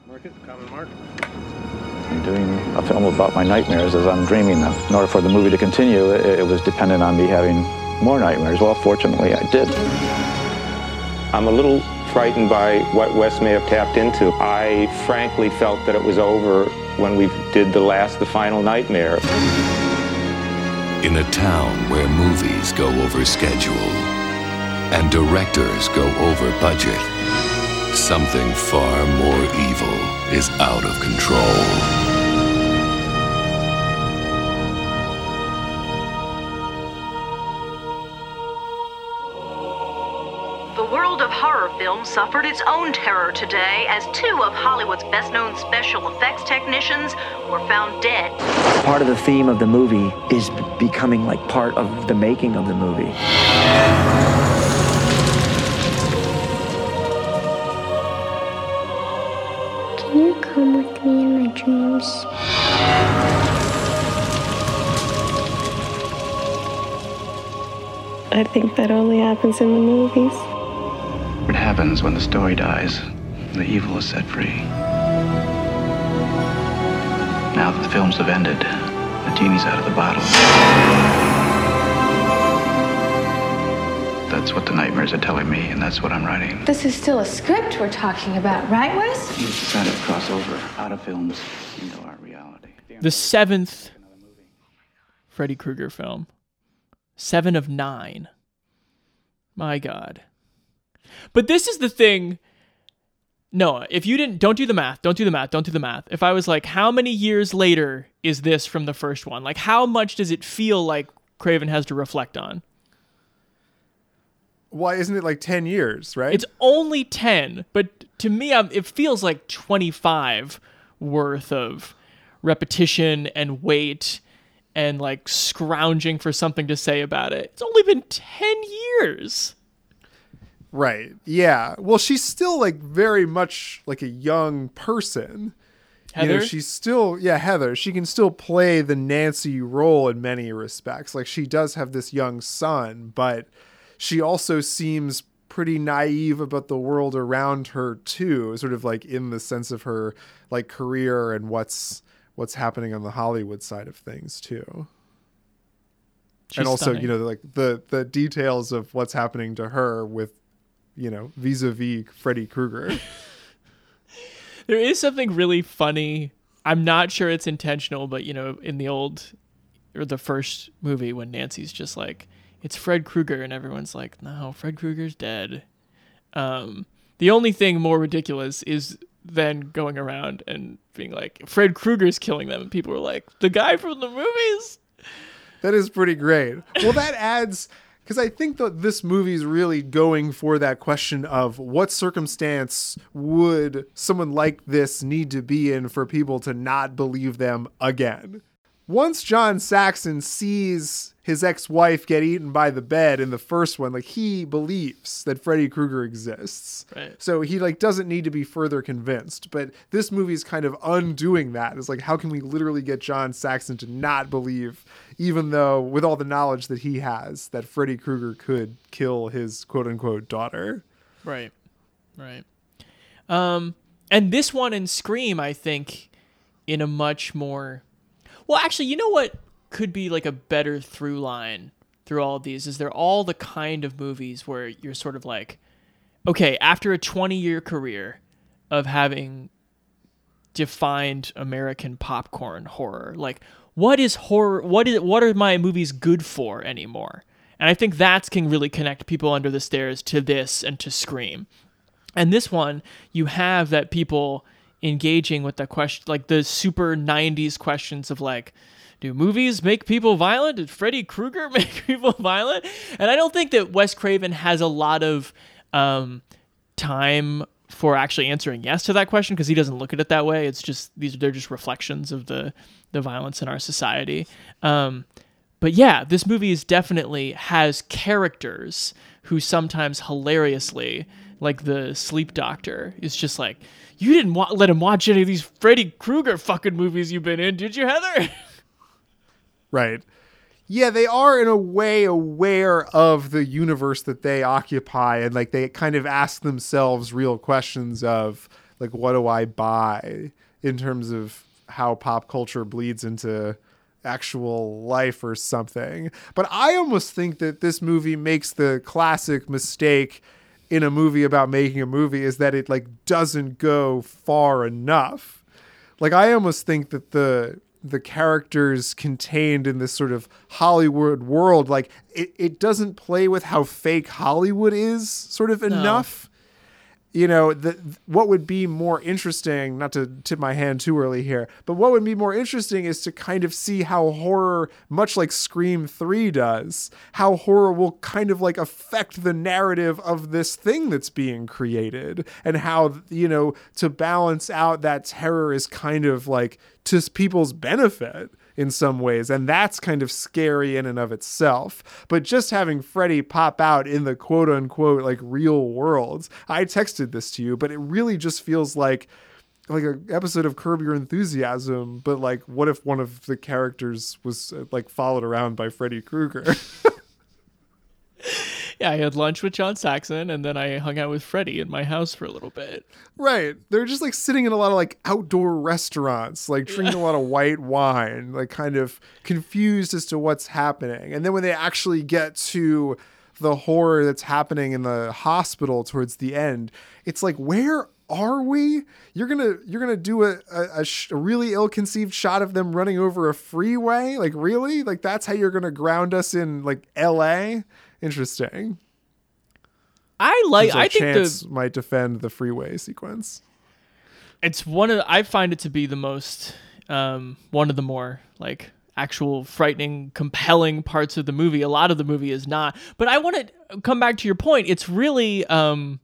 Market, common mark. I'm doing a film about my nightmares as I'm dreaming them. In order for the movie to continue, it, it was dependent on me having more nightmares. Well, fortunately, I did. I'm a little frightened by what Wes may have tapped into. I frankly felt that it was over when we did the last, the final nightmare. In a town where movies go over schedule and directors go over budget, something far more evil is out of control. Horror films suffered its own terror today as two of Hollywood's best known special effects technicians were found dead. Part of the theme of the movie is b- becoming like part of the making of the movie. Can you come with me in my dreams? I think that only happens in the movies. What happens when the story dies The evil is set free. Now that the films have ended, the genie's out of the bottle. That's what the nightmares are telling me, and that's what I'm writing. This is still a script we're talking about, right, Wes? We've decided to cross over out of films into our reality. The seventh Freddy Krueger film. Seven of nine. My God. But this is the thing. Noah, if you didn't, don't do the math. Don't do the math. Don't do the math. If I was like, how many years later is this from the first one? Like, how much does it feel like Craven has to reflect on? Why isn't it like 10 years, right? It's only 10, but to me, I'm, it feels like 25 worth of repetition and weight and like scrounging for something to say about it. It's only been 10 years. Right. Yeah. Well, she's still like very much like a young person. Heather? You know, she's still yeah, Heather. She can still play the Nancy role in many respects. Like she does have this young son, but she also seems pretty naive about the world around her too, sort of like in the sense of her like career and what's what's happening on the Hollywood side of things too. She's and also, stunning. you know, like the the details of what's happening to her with you know, vis-a-vis Freddy Krueger. [laughs] There is something really funny. I'm not sure it's intentional, but you know, in the old or the first movie when Nancy's just like, it's Fred Krueger, and everyone's like, no, Fred Krueger's dead. Um, the only thing more ridiculous is then going around and being like, Fred Krueger's killing them, and people were like, the guy from the movies. That is pretty great. Well, that adds because I think that this movie is really going for that question of what circumstance would someone like this need to be in for people to not believe them again. Once John Saxon sees his ex-wife get eaten by the bed in the first one, like he believes that Freddy Krueger exists. Right. So he like doesn't need to be further convinced. But this movie is kind of undoing that. It's like how can we literally get John Saxon to not believe, even though with all the knowledge that he has, that Freddy Krueger could kill his quote unquote daughter. Right. Right. Um, and this one in Scream, I think, in a much more well, actually, you know what could be like a better through line through all of these is they're all the kind of movies where you're sort of like, okay, after a 20 year career of having defined American popcorn horror, like what is horror? What is what are my movies good for anymore? And I think that can really connect people under the stairs to this and to Scream. And this one, you have that people engaging with the question, like the super 90s questions of like, do movies make people violent? Did Freddy Krueger [laughs] make people violent? And I don't think that Wes Craven has a lot of um, time for actually answering yes to that question because he doesn't look at it that way. It's just these they're just reflections of the the violence in our society. Um, but yeah, this movie is definitely has characters who sometimes hilariously, like the sleep doctor, is just like, you didn't wa- let him watch any of these Freddy Krueger fucking movies you've been in, did you, Heather? [laughs] Right. Yeah, they are in a way aware of the universe that they occupy and like they kind of ask themselves real questions of like what do I buy in terms of how pop culture bleeds into actual life or something. But I almost think that this movie makes the classic mistake in a movie about making a movie is that it like doesn't go far enough. Like I almost think that the the characters contained in this sort of Hollywood world, like it, it doesn't play with how fake Hollywood is sort of enough. You know, the, what would be more interesting, not to tip my hand too early here, but what would be more interesting is to kind of see how horror, much like Scream 3 does, how horror will kind of like affect the narrative of this thing that's being created and how, you know, to balance out that terror is kind of like to people's benefit in some ways. And that's kind of scary in and of itself. But just having Freddy pop out in the quote unquote like real world, I texted this to you, but it really just feels like like an episode of Curb Your Enthusiasm, but like what if one of the characters was uh, like followed around by Freddy Krueger? [laughs] yeah, I had lunch with John Saxon, and then I hung out with Freddy in my house for a little bit. Right. They're just like sitting in a lot of like outdoor restaurants, like drinking a lot of white wine, like kind of confused as to what's happening. And then when they actually get to the horror that's happening in the hospital towards the end, it's like, where are we? You're gonna you're gonna do a a, a, sh- a really ill-conceived shot of them running over a freeway? Like really? Like that's how you're gonna ground us in like L.A. Interesting. I like. I think the might defend the freeway sequence. it's one of. I find it to be the most um, one of the more like actual frightening, compelling parts of the movie. A lot of the movie is not. But I want to come back to your point. It's really um,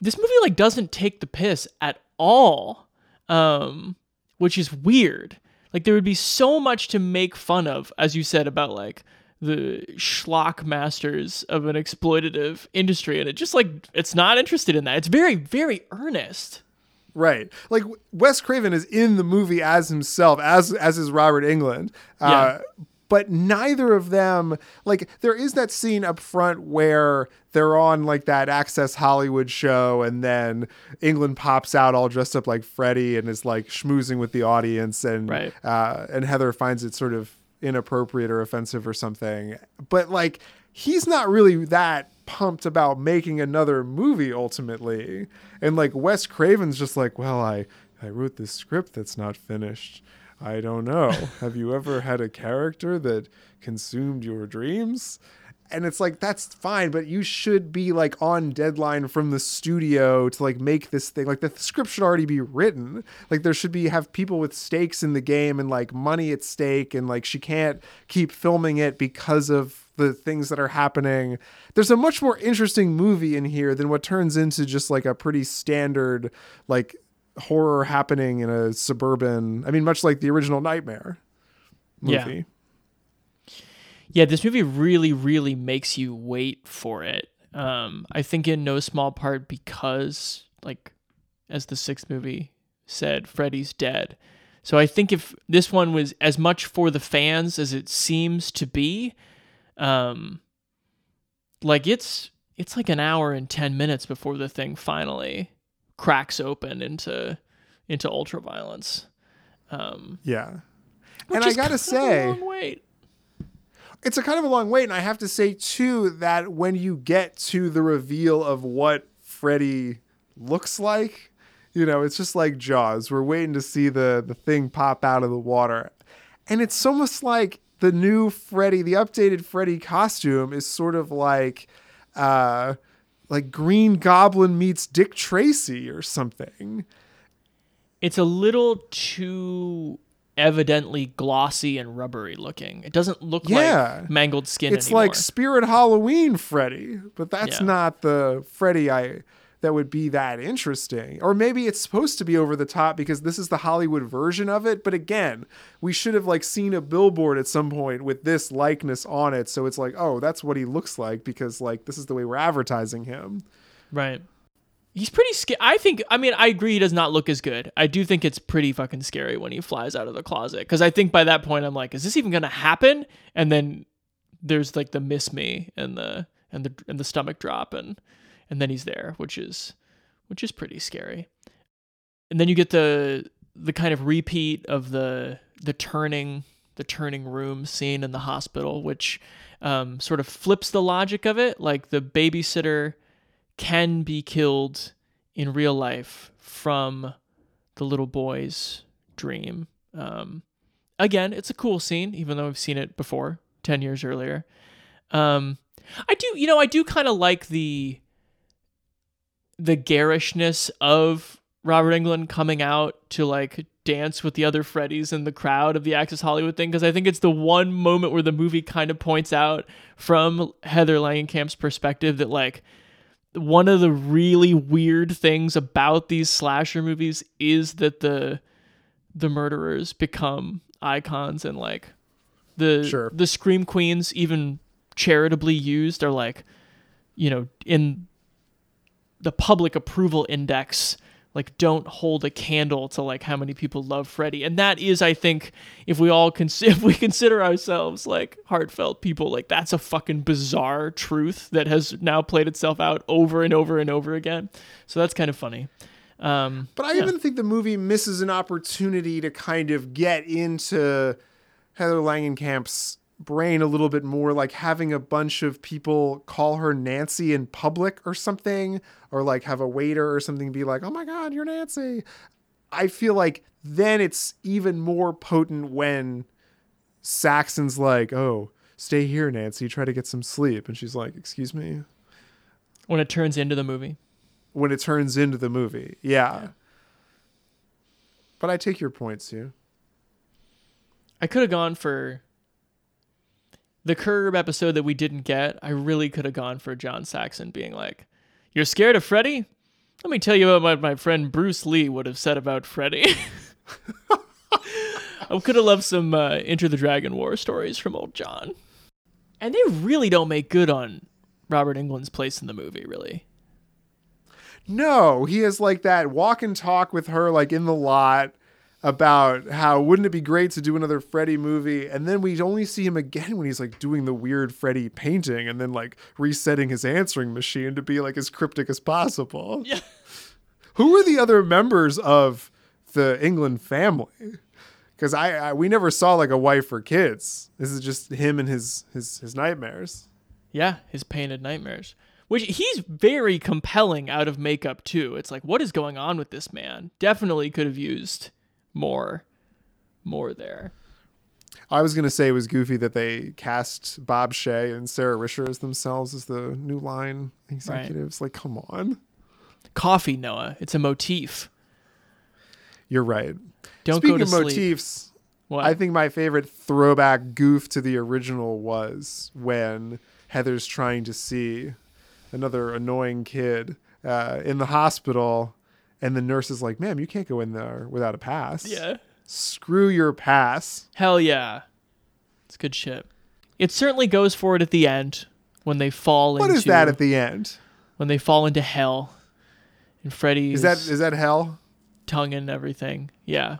this movie like doesn't take the piss at all, um, which is weird. Like there would be so much to make fun of, as you said about like the schlock masters of an exploitative industry, and it just like it's not interested in that. It's very, very earnest. Right. Like Wes Craven is in the movie as himself, as as is Robert Englund. Yeah. Uh, but neither of them like there is that scene up front where they're on like that Access Hollywood show and then Englund pops out all dressed up like Freddy and is like schmoozing with the audience and Right. uh, and Heather finds it sort of inappropriate or offensive or something. But like he's not really that pumped about making another movie ultimately. And like Wes Craven's just like, well, I I wrote this script that's not finished. I don't know. Have you ever had a character that consumed your dreams? And it's like that's fine, but you should be like on deadline from the studio to like make this thing. Like the script should already be written. Like there should be have people with stakes in the game and like money at stake and like she can't keep filming it because of the things that are happening. There's a much more interesting movie in here than what turns into just like a pretty standard like horror happening in a suburban. I mean, much like the original Nightmare movie. Yeah, this movie really, really makes you wait for it. Um, I think in no small part because, like, as the sixth movie said, Freddy's dead. So I think if this one was as much for the fans as it seems to be, um, like it's it's like an hour and ten minutes before the thing finally cracks open into into ultra violence. Um, Yeah. And I gotta kind of a say, wait. It's a kind of a long wait, and I have to say too that when you get to the reveal of what Freddy looks like, you know, it's just like Jaws. We're waiting to see the the thing pop out of the water, and it's almost like the new Freddy, the updated Freddy costume is sort of like, uh, like Green Goblin meets Dick Tracy or something. it's a little too evidently glossy and rubbery looking. It doesn't look Yeah. like mangled skin it's anymore. like Spirit Halloween Freddy, but that's Yeah. not the Freddy I that would be that interesting. Or maybe it's supposed to be over the top because this is the Hollywood version of it, but again, we should have like seen a billboard at some point with this likeness on it so it's like, "Oh, that's what he looks like because like this is the way we're advertising him." right. He's pretty scary. I think. I mean, I agree. He does not look as good. I do think it's pretty fucking scary when he flies out of the closet. Because I think by that point, I'm like, is this even gonna happen? And then there's like the miss me and the and the and the stomach drop and and then he's there, which is which is pretty scary. And then you get the the kind of repeat of the the turning the turning room scene in the hospital, which um, sort of flips the logic of it. Like the babysitter can be killed in real life from the little boy's dream. Um, again, it's a cool scene, even though I've seen it before, 10 years earlier. Um, I do, you know, I do kind of like the the garishness of Robert Englund coming out to like dance with the other Freddys in the crowd of the Access Hollywood thing because I think it's the one moment where the movie kind of points out from Heather Langenkamp's perspective that like one of the really weird things about these slasher movies is that the the murderers become icons and like the Sure. the scream queens even charitably used are like you know in the public approval index like don't hold a candle to like how many people love Freddy. And that is, I think, if we all cons- [laughs] if we consider ourselves like heartfelt people, like that's a fucking bizarre truth that has now played itself out over and over and over again. So that's kind of funny. Um, but I yeah. even think the movie misses an opportunity to kind of get into Heather Langenkamp's brain a little bit more, like having a bunch of people call her Nancy in public or something, or like have a waiter or something be like, oh my God, you're Nancy. I feel like then it's even more potent when Saxon's like, oh, stay here, Nancy, try to get some sleep. And she's like, excuse me. When it turns into the movie. When it turns into the movie. Yeah. yeah. But I take your points, Sue. I could have gone for the curb episode that we didn't get, I really could have gone for John Saxon being like, You're scared of Freddy? Let me tell you about what my friend Bruce Lee would have said about Freddy. [laughs] I could have loved some uh, Enter the Dragon War stories from old John. And they really don't make good on Robert Englund's place in the movie, really. No, he has like that walk and talk with her, like in the lot about how wouldn't it be great to do another Freddy movie? And then we only see him again when he's like doing the weird Freddy painting and then like resetting his answering machine to be like as cryptic as possible. [laughs] Yeah. Who are the other members of the Englund family? Because I, I, we never saw like a wife or kids. This is just him and his his his nightmares. Yeah, his painted nightmares. Which he's very compelling out of makeup too. It's like, what is going on with this man? Definitely could have used more more there. I was gonna say it was goofy that they cast Bob Shaye and Sara Risher as themselves as the new line executives. Right. Like, come on. Coffee, Noah. It's a motif. You're right. Don't Speaking go to of motifs, what? I think my favorite throwback goof to the original was when Heather's trying to see another annoying kid uh, in the hospital and the nurse is like, ma'am, you can't go in there without a pass. Yeah. Screw your pass. Hell yeah. It's good shit. It certainly goes for it at the end when they fall what into. What is that at the end? When they fall into hell. And Freddy is that is that hell? Tongue and everything. Yeah.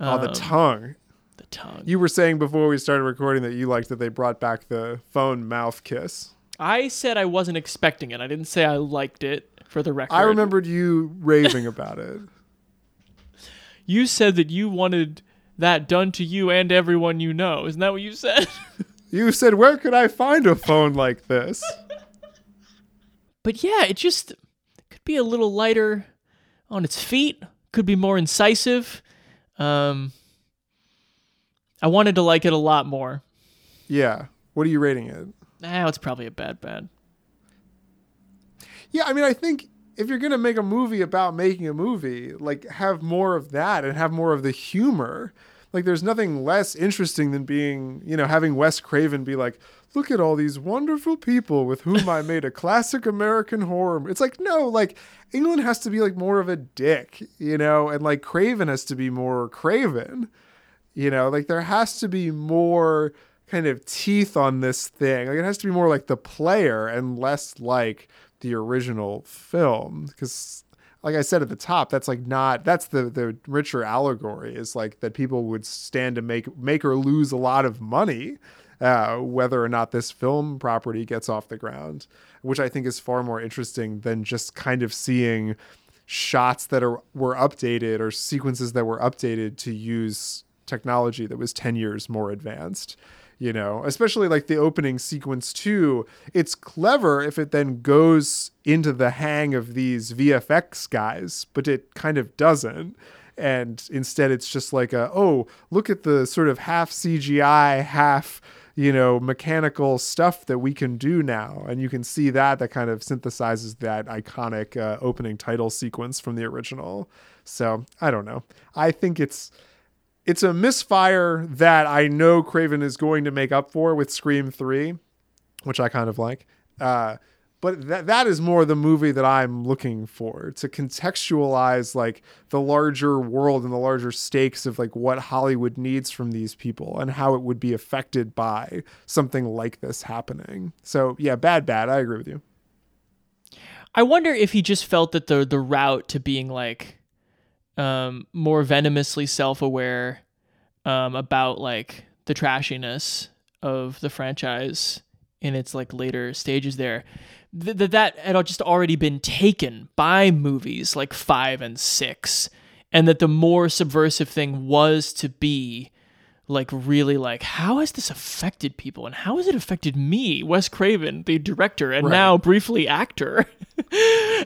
Oh, the um, tongue. The tongue. You were saying before we started recording that you liked that they brought back the phone mouth kiss. I said I wasn't expecting it. I didn't say I liked it for the record. I remembered you raving about it. [laughs] You said that you wanted that done to you and everyone you know. Isn't that what you said? [laughs] you said, "Where could I find a phone like this?" [laughs] But yeah, it just could be a little lighter on its feet. Could be more incisive. Um, I wanted to like it a lot more. Yeah. What are you rating it? Now it's probably a bad bad. Yeah, I mean, I think if you're gonna make a movie about making a movie, like have more of that and have more of the humor. Like, there's nothing less interesting than being, you know, having Wes Craven be like, "Look at all these wonderful people with whom I made a [laughs] classic American horror." It's like, no, like Englund has to be like more of a dick, you know, and like Craven has to be more Craven, you know, like there has to be more kind of teeth on this thing. Like it has to be more like the player and less like the original film because like I said at the top, that's like not that's the the richer allegory is like that people would stand to make make or lose a lot of money, uh, whether or not this film property gets off the ground, which I think is far more interesting than just kind of seeing shots that are were updated or sequences that were updated to use technology that was 10 years more advanced you know especially like the opening sequence too. It's clever if it then goes into the hang of these vfx guys but it kind of doesn't. And instead it's just like a oh look at the sort of half cgi half you know mechanical stuff that we can do now. And you can see that that kind of synthesizes that iconic uh, opening title sequence from the original. So i don't know. I think it's it's a misfire that I know Craven is going to make up for with Scream 3, which I kind of like. Uh, but that that is more the movie that I'm looking for to contextualize like the larger world and the larger stakes of like what Hollywood needs from these people and how it would be affected by something like this happening. So yeah, bad bad. I agree with you. I wonder if he just felt that the the route to being like um, more venomously self-aware um, about like the trashiness of the franchise in its like later stages there. That that had just already been taken by movies like 5 and 6 and that the more subversive thing was to be like really like how has this affected people and how has it affected me wes craven the director and Right. now briefly actor [laughs]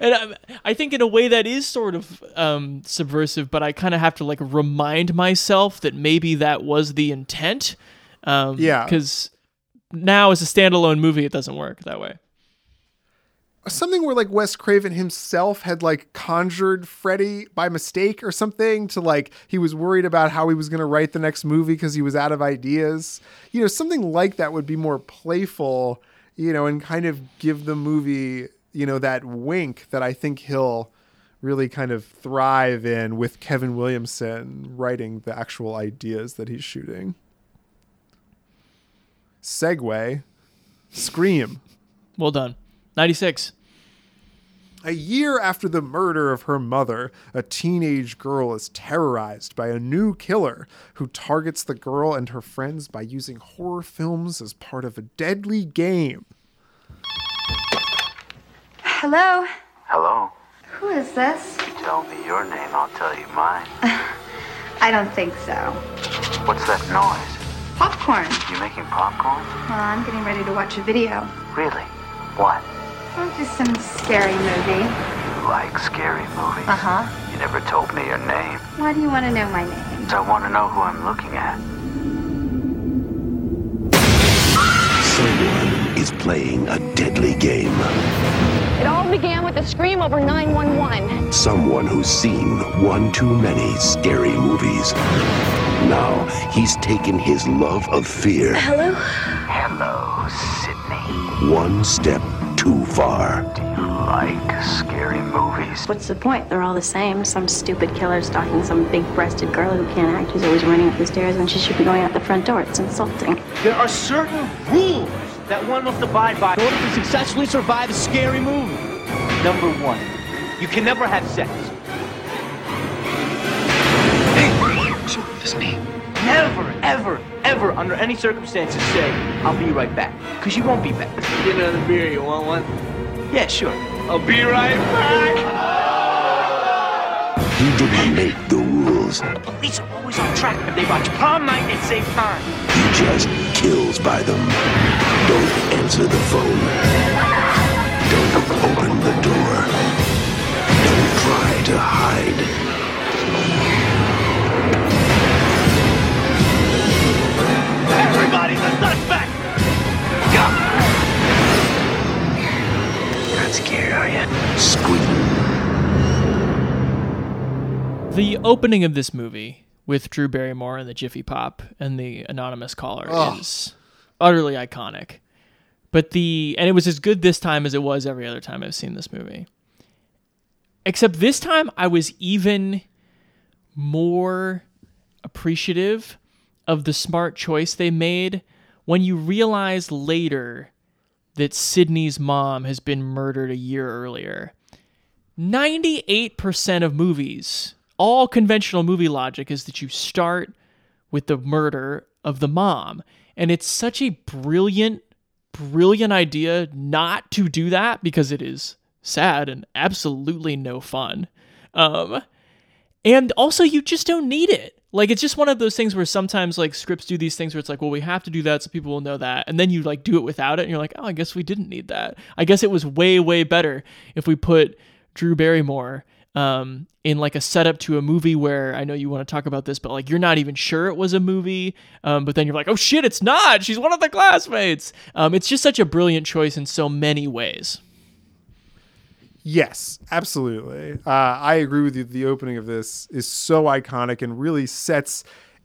and I, I think in a way that is sort of um, subversive but i kind of have to like remind myself that maybe that was the intent um, Yeah. because now as a standalone movie it doesn't work that way something where like Wes Craven himself had like conjured Freddy by mistake or something to like he was worried about how he was going to write the next movie because he was out of ideas. You know, something like that would be more playful, you know, and kind of give the movie, you know, that wink that I think he'll really kind of thrive in with Kevin Williamson writing the actual ideas that he's shooting. Segue, Scream. well done 96 A year after the murder of her mother, a teenage girl is terrorized by a new killer who targets the girl and her friends by using horror films as part of a deadly game. Hello? Hello. Who is this? You tell me your name, I'll tell you mine. [laughs] I don't think so. What's that noise? Popcorn. You making popcorn? Well, I'm getting ready to watch a video. Really? What? Just some scary movie. You like scary movies? Uh huh. You never told me your name. Why do you want to know my name? So I want to know who I'm looking at. Someone is playing a deadly game. It all began with a scream over 911. Someone who's seen one too many scary movies. Now he's taken his love of fear Hello? Hello, Sidney. one step too far. Do you like scary movies? What's the point? They're all the same. Some stupid killer stalking some big breasted girl who can't act, who's always running up the stairs when she should be going out the front door. It's insulting. There are certain rules that one must abide by in order to successfully survive a scary movie. Number one, you can never have sex. Never, ever, ever, under any circumstances, say, I'll be right back. Because you won't be back. Get another beer, you want one? Yeah, sure. I'll be right back. You didn't make the rules. The Police are always on track if they watch prom night at same time. He just kills by them. Don't answer the phone. Don't open the door. Don't try to hide. Everybody's a suspect! Not scared, are you? Scream. The opening of this movie with Drew Barrymore and the Jiffy Pop and the anonymous caller Ugh. is utterly iconic. But the and it was as good this time as it was every other time I've seen this movie. Except this time I was even more appreciative of the smart choice they made when you realize later that Sidney's mom has been murdered a year earlier. 98% of movies, all conventional movie logic is that you start with the murder of the mom. And it's such a brilliant, brilliant idea not to do that because it is sad and absolutely no fun. Um, and also, you just don't need it. Like, it's just one of those things where sometimes, like, scripts do these things where it's like, well, we have to do that so people will know that. And then you, like, do it without it. And you're like, oh, I guess we didn't need that. I guess it was way, way better if we put Drew Barrymore um, in, like, a setup to a movie where I know you want to talk about this, but, like, you're not even sure it was a movie. Um, but then you're like, oh, shit, it's not. She's one of the classmates. Um, it's just such a brilliant choice in so many ways. Yes, absolutely. Uh, I agree with you. The opening of this is so iconic and really sets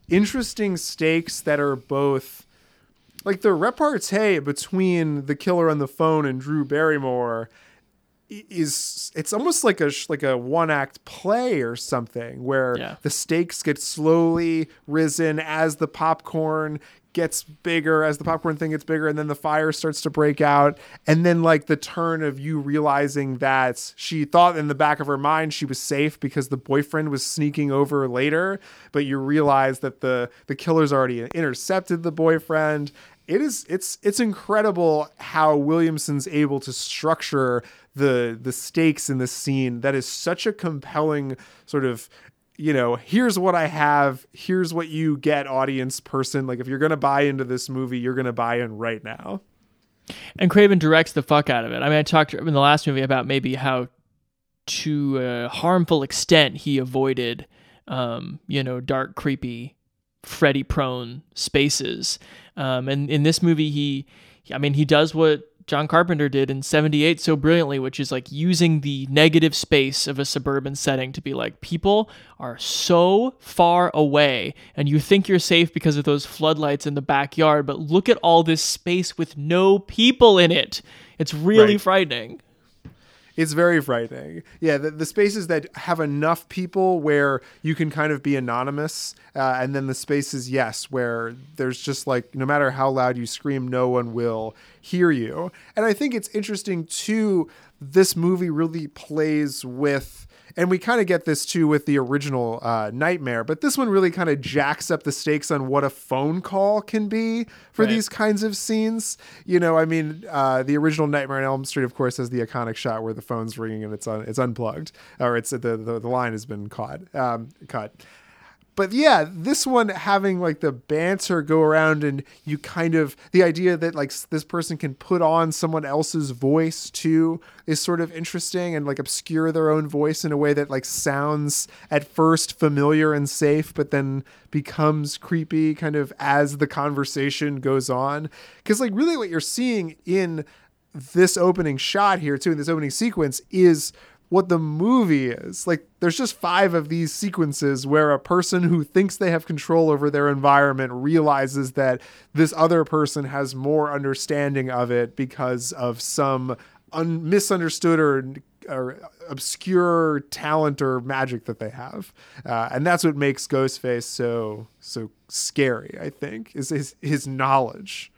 interesting stakes that are both like the repartee between the killer on the phone and Drew Barrymore is it's almost like a like a one act play or something where Yeah. the stakes get slowly risen as the popcorn gets bigger as the popcorn thing gets bigger and then the fire starts to break out. And then like the turn of you realizing that she thought in the back of her mind she was safe because the boyfriend was sneaking over later but you realize that the the killer's already intercepted the boyfriend. It is it's it's incredible how Williamson's able to structure the the stakes in this scene that is such a compelling sort of you know, here's what I have, here's what you get, audience person. Like, if you're going to buy into this movie, you're going to buy in right now. And Craven directs the fuck out of it. I mean, I talked in the last movie about maybe how, to a harmful extent, he avoided, um, you know, dark, creepy, Freddy prone spaces. Um, and in this movie, he, I mean, he does what John Carpenter did in 78 so brilliantly, which is like using the negative space of a suburban setting to be like, people are so far away and you think you're safe because of those floodlights in the backyard, but look at all this space with no people in it. It's really Right. frightening. It's very frightening. Yeah, the, the spaces that have enough people where you can kind of be anonymous, uh, and then the spaces, yes, where there's just like no matter how loud you scream, no one will hear you. And I think it's interesting too. This movie really plays with. And we kind of get this too with the original uh, Nightmare, but this one really kind of jacks up the stakes on what a phone call can be for Right. these kinds of scenes. You know, I mean, uh, the original Nightmare on Elm Street, of course, has the iconic shot where the phone's ringing and it's un- it's unplugged or it's the the, the line has been caught um, cut. But yeah, this one having like the banter go around and you kind of the idea that like this person can put on someone else's voice too is sort of interesting and like obscure their own voice in a way that like sounds at first familiar and safe but then becomes creepy kind of as the conversation goes on. Cuz like really what you're seeing in this opening shot here too in this opening sequence is what the movie is. Like there's just five of these sequences where a person who thinks they have control over their environment realizes that this other person has more understanding of it because of some un- misunderstood or or obscure talent or magic that they have, uh, and that's what makes Ghostface so so scary. I think is his his knowledge.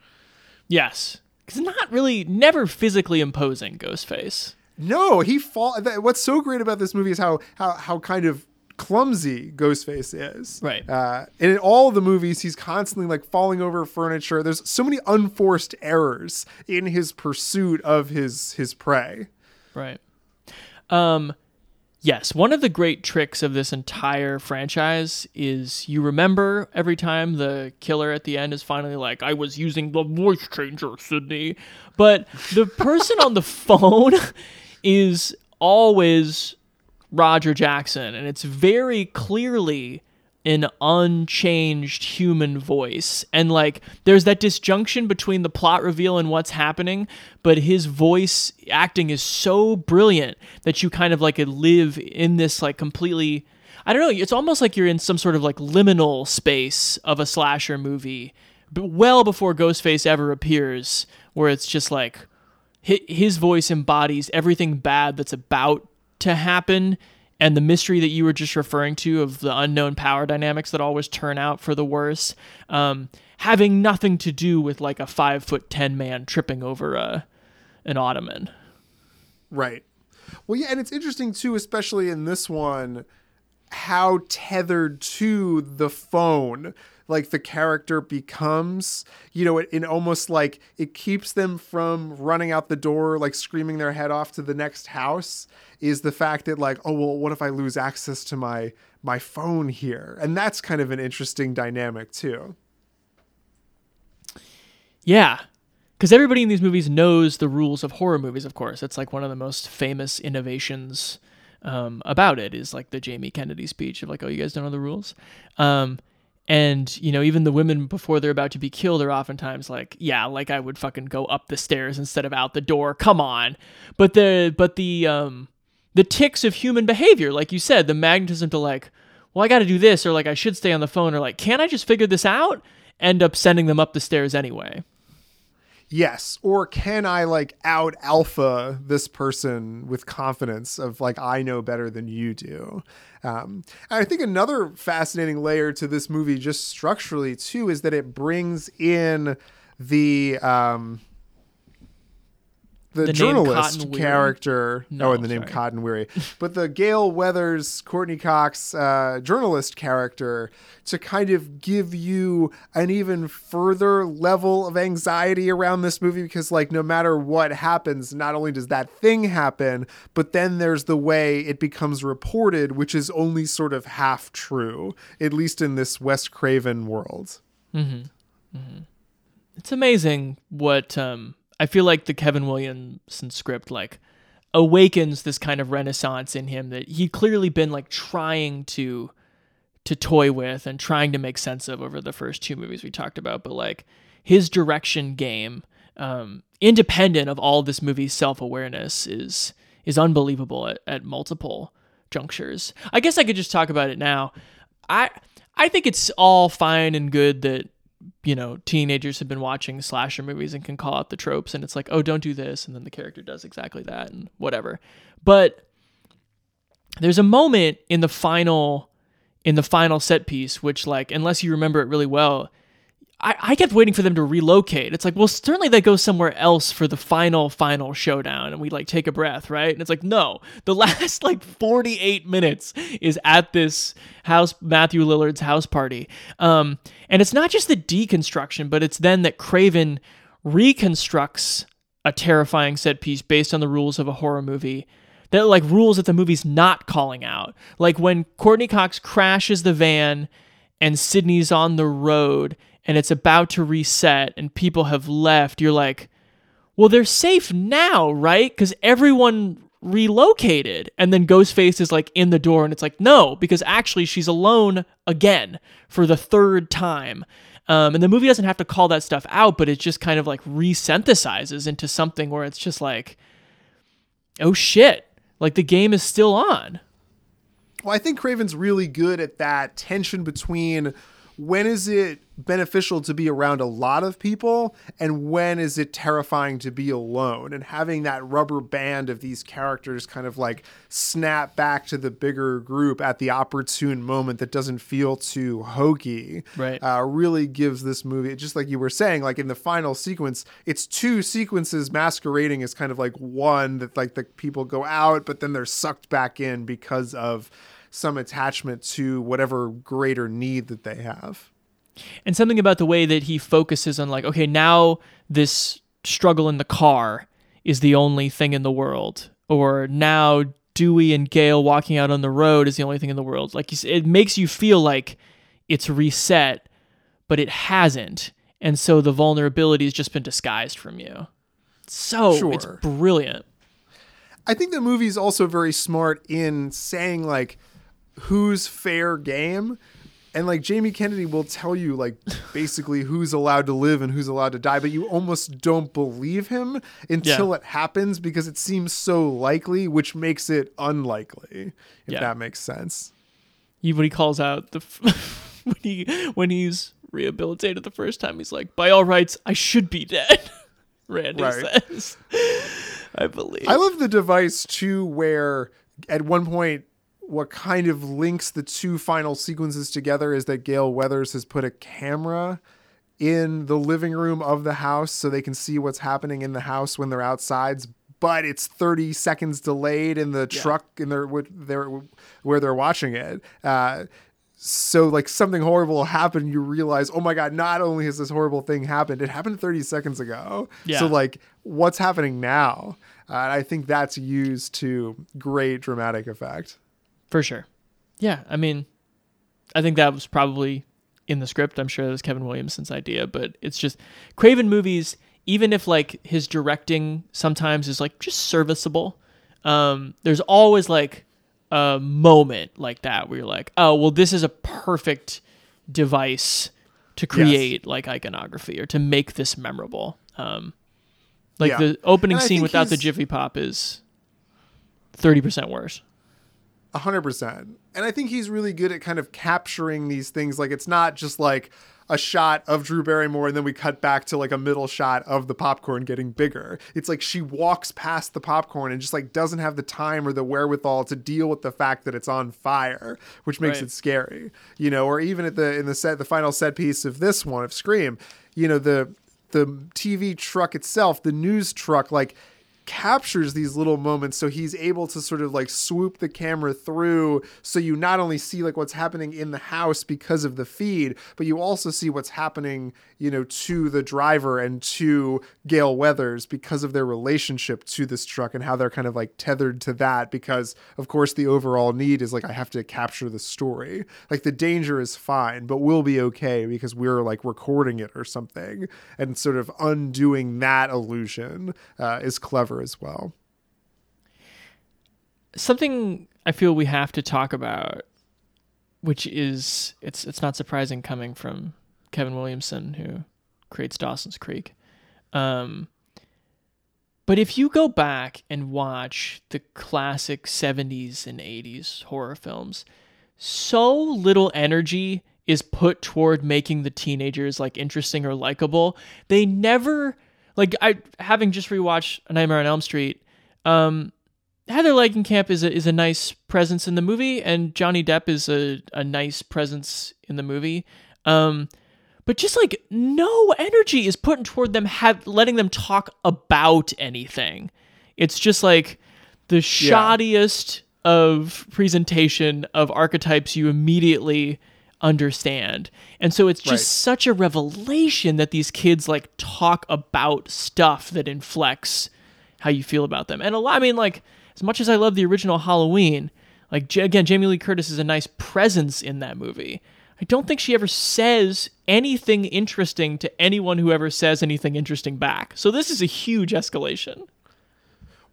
Yes. Because not really, never physically imposing Ghostface. No, he fall. That, what's so great about this movie is how how how kind of clumsy Ghostface is. Right. Uh, and in all the movies, he's constantly like falling over furniture. There's so many unforced errors in his pursuit of his his prey. Right. Um, yes, one of the great tricks of this entire franchise is you remember every time the killer at the end is finally like, I was using the voice changer, Sidney. But the person on the [laughs] phone is always Roger Jackson, and it's very clearly an unchanged human voice. And like there's that disjunction between the plot reveal and what's happening, but his voice acting is so brilliant that you kind of like live in this like completely I don't know, it's almost like you're in some sort of like liminal space of a slasher movie but well before Ghostface ever appears where it's just like his voice embodies everything bad that's about to happen and the mystery that you were just referring to of the unknown power dynamics that always turn out for the worse um, having nothing to do with like a five foot ten man tripping over a an ottoman. Right. Well, yeah, and it's interesting too, especially in this one, how tethered to the phone like the character becomes you know it, in almost like it keeps them from running out the door like screaming their head off to the next house is the fact that like oh well what if i lose access to my my phone here and that's kind of an interesting dynamic too Yeah. Because everybody in these movies knows the rules of horror movies, of course. It's like one of the most famous innovations um, about it is like the Jamie Kennedy speech of like, oh, you guys don't know the rules? Um, and, you know, even the women before they're about to be killed are oftentimes like, yeah, like I would fucking go up the stairs instead of out the door. Come on. But the, but the, um, the ticks of human behavior, like you said, the magnetism to like, well, I got to do this, or like I should stay on the phone, or like, can't I just figure this out? End up sending them up the stairs anyway. Yes. Or can I like out alpha this person with confidence of like, I know better than you do? Um, and I think another fascinating layer to this movie, just structurally too, is that it brings in the. Um, the, The journalist character. No, oh, and the name. Cotton Weary. but the Gale Weathers, Courteney Cox uh, journalist character to kind of give you an even further level of anxiety around this movie because, like, no matter what happens, not only does that thing happen, but then there's the way it becomes reported, which is only sort of half true, at least in this Wes Craven world. Mm-hmm. hmm It's amazing what um, I feel like the Kevin Williamson script like awakens this kind of renaissance in him that he'd clearly been like trying to to toy with and trying to make sense of over the first two movies we talked about. But like his direction game, um, independent of all this movie's self awareness, is is unbelievable at, at multiple junctures. I guess I could just talk about it now. I I think it's all fine and good that you know teenagers have been watching slasher movies and can call out the tropes and it's like oh don't do this and then the character does exactly that and whatever. But there's a moment in the final in the final set piece which like unless you remember it really well I, I kept waiting for them to relocate. It's like, well, certainly they go somewhere else for the final, final showdown, and we like take a breath, right? And it's like, no, the [laughs] last like 48 minutes is at this house, Matthew Lillard's house party. Um, and it's not just the deconstruction, but it's then that Craven reconstructs a terrifying set piece based on the rules of a horror movie that like rules that the movie's not calling out. Like when Courteney Cox crashes the van and Sidney's on the road and it's about to reset and people have left, you're like, well, they're safe now, right? Because everyone relocated. And then Ghostface is like in the door and it's like, no, because actually she's alone again for the third time. Um, and the movie doesn't have to call that stuff out, but it just kind of like resynthesizes into something where it's just like, oh shit, like the game is still on. Well, I think Craven's really good at that tension between when is it beneficial to be around a lot of people? And when is it terrifying to be alone? And having that rubber band of these characters kind of like snap back to the bigger group at the opportune moment that doesn't feel too hokey Right. uh, really gives this movie just like you were saying like in the final sequence it's two sequences masquerading as kind of like one that like the people go out but then they're sucked back in because of some attachment to whatever greater need that they have and something about the way that he focuses on like okay now this struggle in the car is the only thing in the world or now dewey and Gale walking out on the road is the only thing in the world. Like it makes you feel like it's reset but it hasn't. And so the vulnerability has just been disguised from you. So it's brilliant. I think the movie's also very smart in saying like who's fair game. And like Jamie Kennedy will tell you like [laughs] basically who's allowed to live and who's allowed to die, but you almost don't believe him until Yeah. it happens because it seems so likely, which makes it unlikely. If Yeah. that makes sense. he when he calls out the f- [laughs] when he when he's rehabilitated the first time he's like by all rights i should be dead [laughs] randy Right. says i believe I love the device too, where at one point, what kind of links the two final sequences together is that Gale Weathers has put a camera in the living room of the house so they can see what's happening in the house when they're outside. But it's 30 seconds delayed in the truck in their, with their, where they're watching it. Uh, so like something horrible happened you realize oh my god not only has this horrible thing happened it happened 30 seconds ago Yeah. so like what's happening now uh, and i think that's used to great dramatic effect for sure. Yeah i mean i think that was probably in the script. I'm sure that was kevin williamson's idea but it's just craven movies even if like his directing sometimes is like just serviceable um there's always like a moment like that where you're like oh well this is a perfect device to create like iconography or to make this memorable. Um like Yeah. the opening scene without the jiffy pop is 30% worse A hundred percent. And I think he's really good at kind of capturing these things. Like it's not just like, a shot of Drew Barrymore and then we cut back to like a middle shot of the popcorn getting bigger. It's like she walks past the popcorn and just like doesn't have the time or the wherewithal to deal with the fact that it's on fire, which makes Right. it scary. You know, or even at the in the set the final set piece of this one of Scream, you know, the the TV truck itself, the news truck like captures these little moments so he's able to sort of like swoop the camera through so you not only see like what's happening in the house because of the feed but you also see what's happening you know to the driver and to Gale Weathers because of their relationship to this truck and how they're kind of like tethered to that because of course the overall need is like I have to capture the story. Like the danger is fine but we'll be okay because we're like recording it or something and sort of undoing that illusion uh, is clever as well something I feel we have to talk about, which is it's it's not surprising coming from Kevin Williamson who creates Dawson's Creek. Um, but if you go back and watch the classic 70s and 80s horror films, so little energy is put toward making the teenagers like interesting or likable. They never like I having just rewatched A Nightmare on Elm Street, um Heather Langenkamp is a is a nice presence in the movie, and Johnny Depp is a, a nice presence in the movie. Um, but just like no energy is put toward them have letting them talk about anything. It's just like the shoddiest of presentation of archetypes you immediately understand. And so it's just Right. such a revelation that these kids like talk about stuff that inflects how you feel about them. And a lot, I mean, like, as much as I love the original Halloween, like, J- again, Jamie Lee Curtis is a nice presence in that movie. I don't think she ever says anything interesting to anyone who ever says anything interesting back. So this is a huge escalation.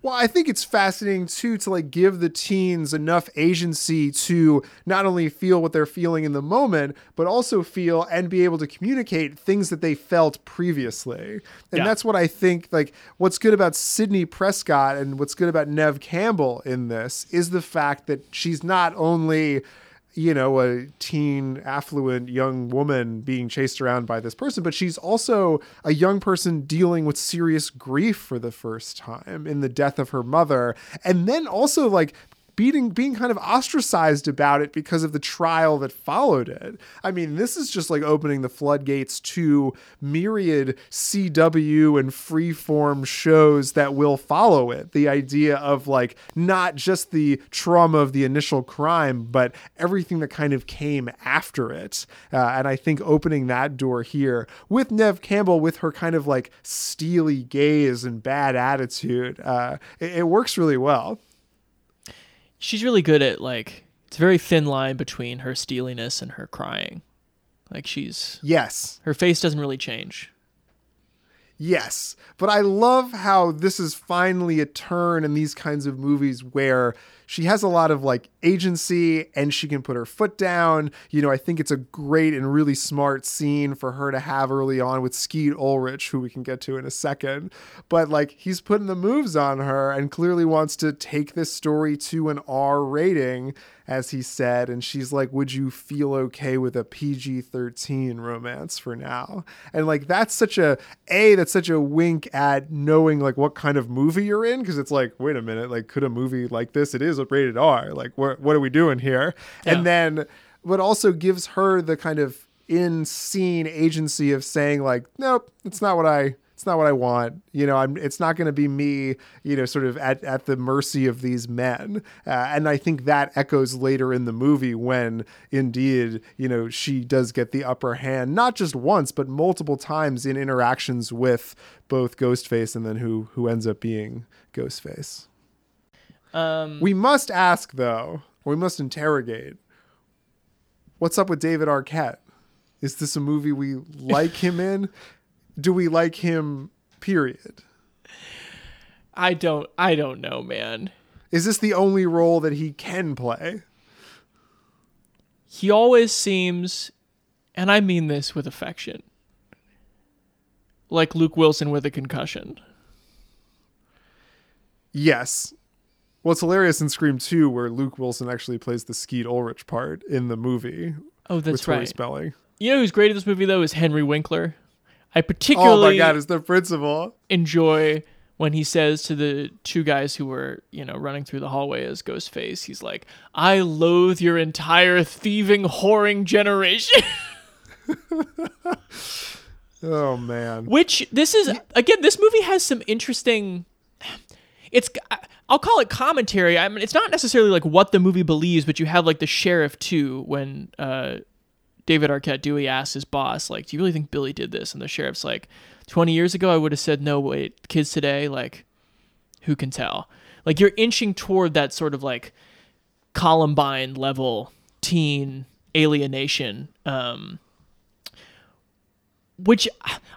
Well, I think it's fascinating too to like give the teens enough agency to not only feel what they're feeling in the moment, but also feel and be able to communicate things that they felt previously. And Yeah. that's what I think like what's good about Sidney Prescott and what's good about Neve Campbell in this is the fact that she's not only you know, a teen, affluent young woman being chased around by this person, but she's also a young person dealing with serious grief for the first time in the death of her mother. And then also like being being kind of ostracized about it because of the trial that followed it. I mean, this is just like opening the floodgates to myriad CW and freeform shows that will follow it. The idea of like not just the trauma of the initial crime, but everything that kind of came after it. Uh, and I think opening that door here with Neve Campbell, with her kind of like steely gaze and bad attitude, uh, it, it works really well. She's really good at, like, it's a very thin line between her steeliness and her crying. Like, she's. Yes. Her face doesn't really change. Yes, but I love how this is finally a turn in these kinds of movies where she has a lot of like agency and she can put her foot down. You know, I think it's a great and really smart scene for her to have early on with Skeet Ulrich, who we can get to in a second. But like he's putting the moves on her and clearly wants to take this story to an R rating, as he said. And she's like, Would you feel okay with a PG 13 romance for now? And like that's such a A, that's such a wink at knowing like what kind of movie you're in. Cause it's like, wait a minute, like could a movie like this, it is a rated R. Like what what are we doing here? And then but also gives her the kind of in scene agency of saying like, nope, it's not what I it's not what I want. You know, I'm it's not going to be me, you know, sort of at, at the mercy of these men. Uh, and I think that echoes later in the movie when indeed, you know, she does get the upper hand, not just once, but multiple times in interactions with both Ghostface and then who who ends up being Ghostface. Um, We must ask though, we must interrogate. What's up with David Arquette? Is this a movie we like him in? Do we like him period? I don't. I don't know, man. Is this the only role that he can play? He always seems, and I mean this with affection, like Luke Wilson with a concussion. Yes. Well, it's hilarious in Scream 2 where Luke Wilson actually plays the Skeet Ulrich part in the movie. Oh, that's with Tori right. Spelling. You know who's great in this movie though is Henry Winkler. I particularly Oh my god, is the principal. enjoy when he says to the two guys who were, you know, running through the hallway as Ghostface, he's like, I loathe your entire thieving, whoring generation. [laughs] Oh man. Which this is again, this movie has some interesting. It's I'll call it commentary. I mean, it's not necessarily like what the movie believes, but you have like the sheriff too when uh, David Arquette Dewey asks his boss, like, "Do you really think Billy did this?" And the sheriff's like, "20 years ago, I would have said no. Wait, kids today, like, who can tell?" Like you're inching toward that sort of like Columbine level teen alienation. Um, which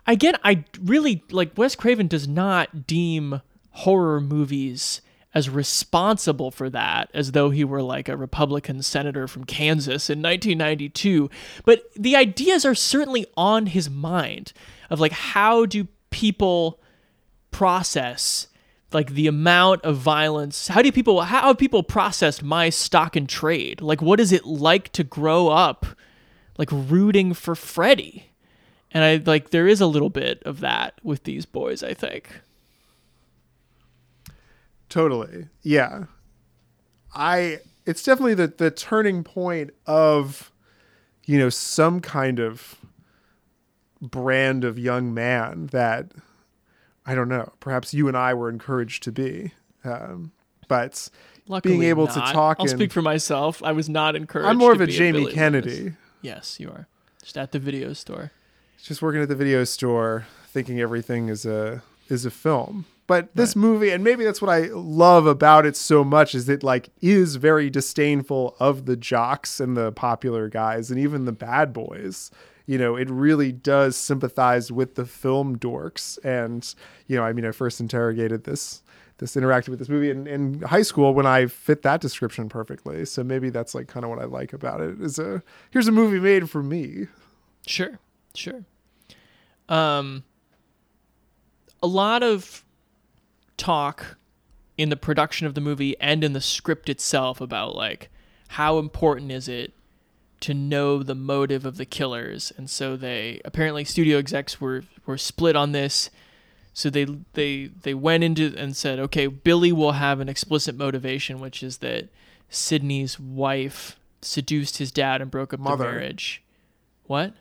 again i really like wes craven does not deem horror movies as responsible for that as though he were like a republican senator from kansas in 1992 but the ideas are certainly on his mind of like how do people process like the amount of violence? How do people how have people processed my stock and trade? Like what is it like to grow up like rooting for freddy and I like there is a little bit of that with these boys, I think. Totally. Yeah. I it's definitely the the turning point of you know some kind of brand of young man that I don't know, perhaps you and I were encouraged to be. Um, but Luckily being able not. to talk I'll in- speak for myself. I was not encouraged. I'm more of a Jamie Billy Kennedy. Loomis. Yes, you are. Just at the video store. just working at the video store thinking everything is a is a film but this movie and maybe that's what i love about it so much is it like is very disdainful of the jocks and the popular guys and even the bad boys. You know it really does sympathize with the film dorks. And you know i mean i first interrogated this this interacted with this movie in, in high school when i fit that description perfectly. So maybe that's like kind of what i like about it. Is a here's a movie made for me. Sure, sure. Um, a lot of talk in the production of the movie and in the script itself about like how important is it to know the motive of the killers, and so they apparently studio execs were were split on this. So they they they went into and said, okay, Billy will have an explicit motivation, which is that Sidney's wife seduced his dad and broke up Mother. the marriage. What?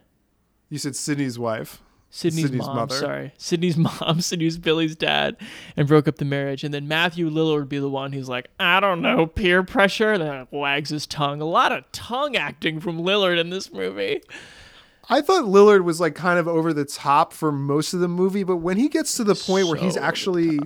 You said Sidney's wife. Sidney's, mom, sorry. Sidney's [laughs] mom seduced Billy's dad and broke up the marriage. And then Matthew Lillard would be the one who's like, I don't know, peer pressure. And then wags his tongue. A lot of tongue acting from Lillard in this movie. I thought Lillard was like kind of over the top for most of the movie, but when he gets to the point where he's So over the actually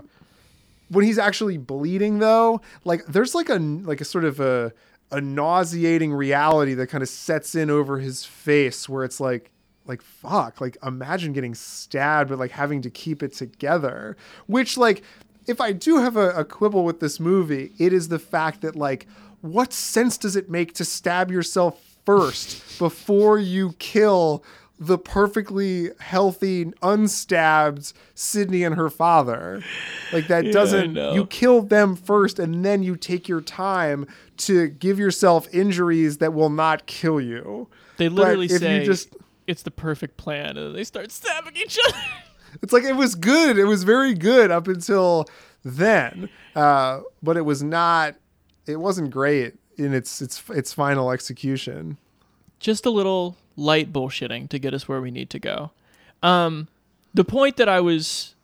when he's actually bleeding though, like there's like a like a sort of a a nauseating reality that kind of sets in over his face where it's like like fuck, like imagine getting stabbed but like having to keep it together, which like if I do have a, a quibble with this movie, it is the fact that like what sense does it make to stab yourself first [laughs] before you kill the perfectly healthy, unstabbed Sidney and her father. Like that Yeah, doesn't you kill them first and then you take your time to give yourself injuries that will not kill you. They But literally if say you just it's the perfect plan. And then they start stabbing each other. [laughs] it's like it was good. It was very good up until then. Uh, but it was not it wasn't great in its its its final execution. just a little light bullshitting to get us where we need to go. Um, the point that I was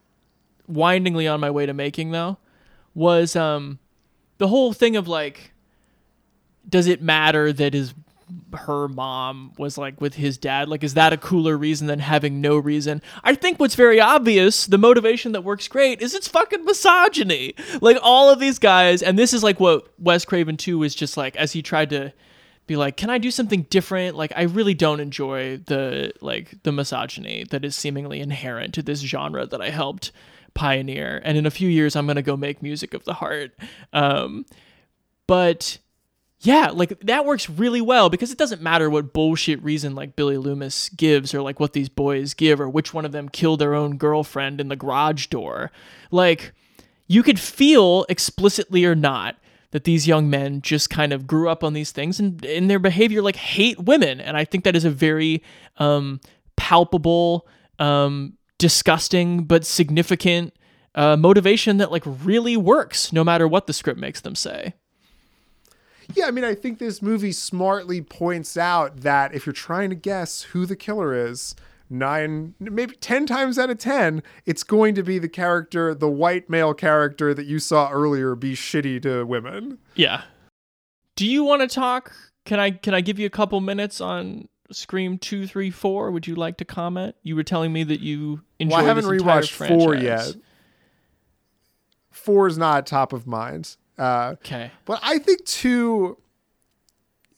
windingly on my way to making though was um, the whole thing of like, does it matter that his her mom was like with his dad? Like, is that a cooler reason than having no reason? I think what's very obvious, the motivation that works great, is it's fucking misogyny. Like all of these guys, and this is like what Wes Craven 2 was just like as he tried to be like, can I do something different? Like, I really don't enjoy the like the misogyny that is seemingly inherent to this genre that I helped pioneer. And in a few years, I'm gonna go make music of the heart. Um, but yeah, like that works really well because it doesn't matter what bullshit reason like Billy Loomis gives or like what these boys give or which one of them killed their own girlfriend in the garage door. Like you could feel explicitly or not that these young men just kind of grew up on these things and in their behavior like hate women and i think that is a very um, palpable um, disgusting but significant uh, motivation that like really works no matter what the script makes them say Yeah, I mean, I think this movie smartly points out that if you're trying to guess who the killer is, nine, maybe 10 times out of 10, it's going to be the character, the white male character that you saw earlier be shitty to women. Yeah. Do you want to talk? Can I can I give you a couple minutes on Scream two, three, four? Would you like to comment? You were telling me that you enjoyed well, I haven't rewatched four yet. Four is not top of mind. Uh, Okay. But I think two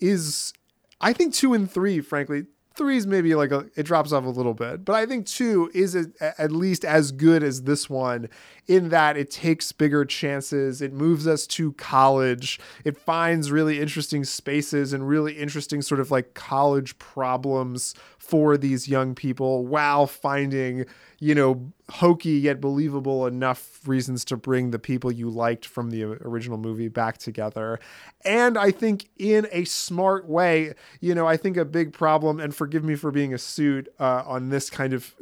is, I think two and three, frankly, three is maybe like a, it drops off a little bit, but I think two is a, at least as good as this one in that it takes bigger chances. It moves us to college. It finds really interesting spaces and really interesting sort of like college problems for these young people while finding, you know, hokey yet believable enough reasons to bring the people you liked from the original movie back together. And I think in a smart way, you know, I think a big problem, and forgive me for being a suit uh, on this kind of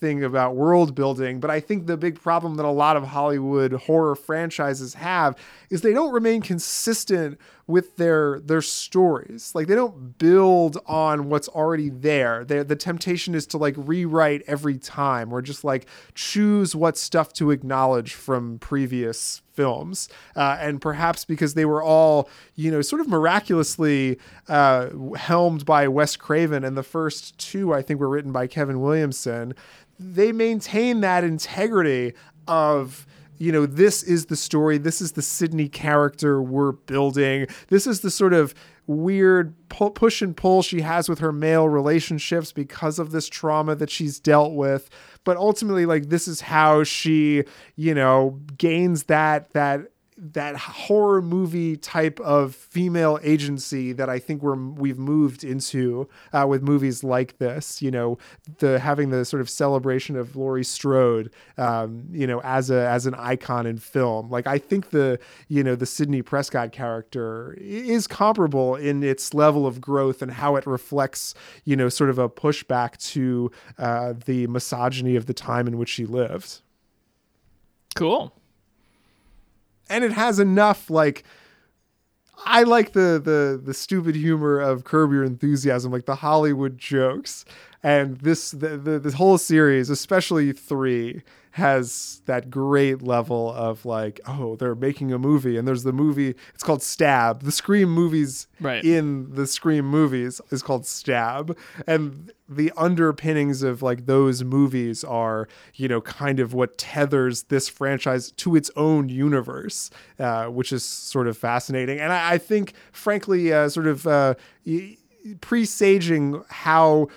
thing about world building, but I think the big problem that a lot of Hollywood horror franchises have is they don't remain consistent with their their stories. Like they don't build on what's already there. They, the temptation is to like rewrite every time or just like choose what stuff to acknowledge from previous films. Uh, and perhaps because they were all, you know, sort of miraculously uh, helmed by Wes Craven, and the first two I think were written by Kevin Williamson. They maintain that integrity of you know, this is the story. This is the Sidney character we're building. This is the sort of weird pu- push and pull she has with her male relationships because of this trauma that she's dealt with. But ultimately, like, this is how she, you know, gains that, that, that horror movie type of female agency that I think we're we've moved into uh, with movies like this. You know, the having the sort of celebration of Laurie Strode, um, you know, as a as an icon in film. Like I think the you know the Sidney Prescott character is comparable in its level of growth and how it reflects you know sort of a pushback to uh, the misogyny of the time in which she lived Cool. And it has enough like I like the the the stupid humor of Curb Your Enthusiasm, like the Hollywood jokes, and this the, the this whole series, especially three, has that great level of like, oh, they're making a movie, and there's the movie. It's called Stab. The Scream movies Right. in the Scream movies is called Stab, and the underpinnings of like those movies are, you know, kind of what tethers this franchise to its own universe, uh, which is sort of fascinating. And I, I think, frankly, uh, sort of uh, y- presaging how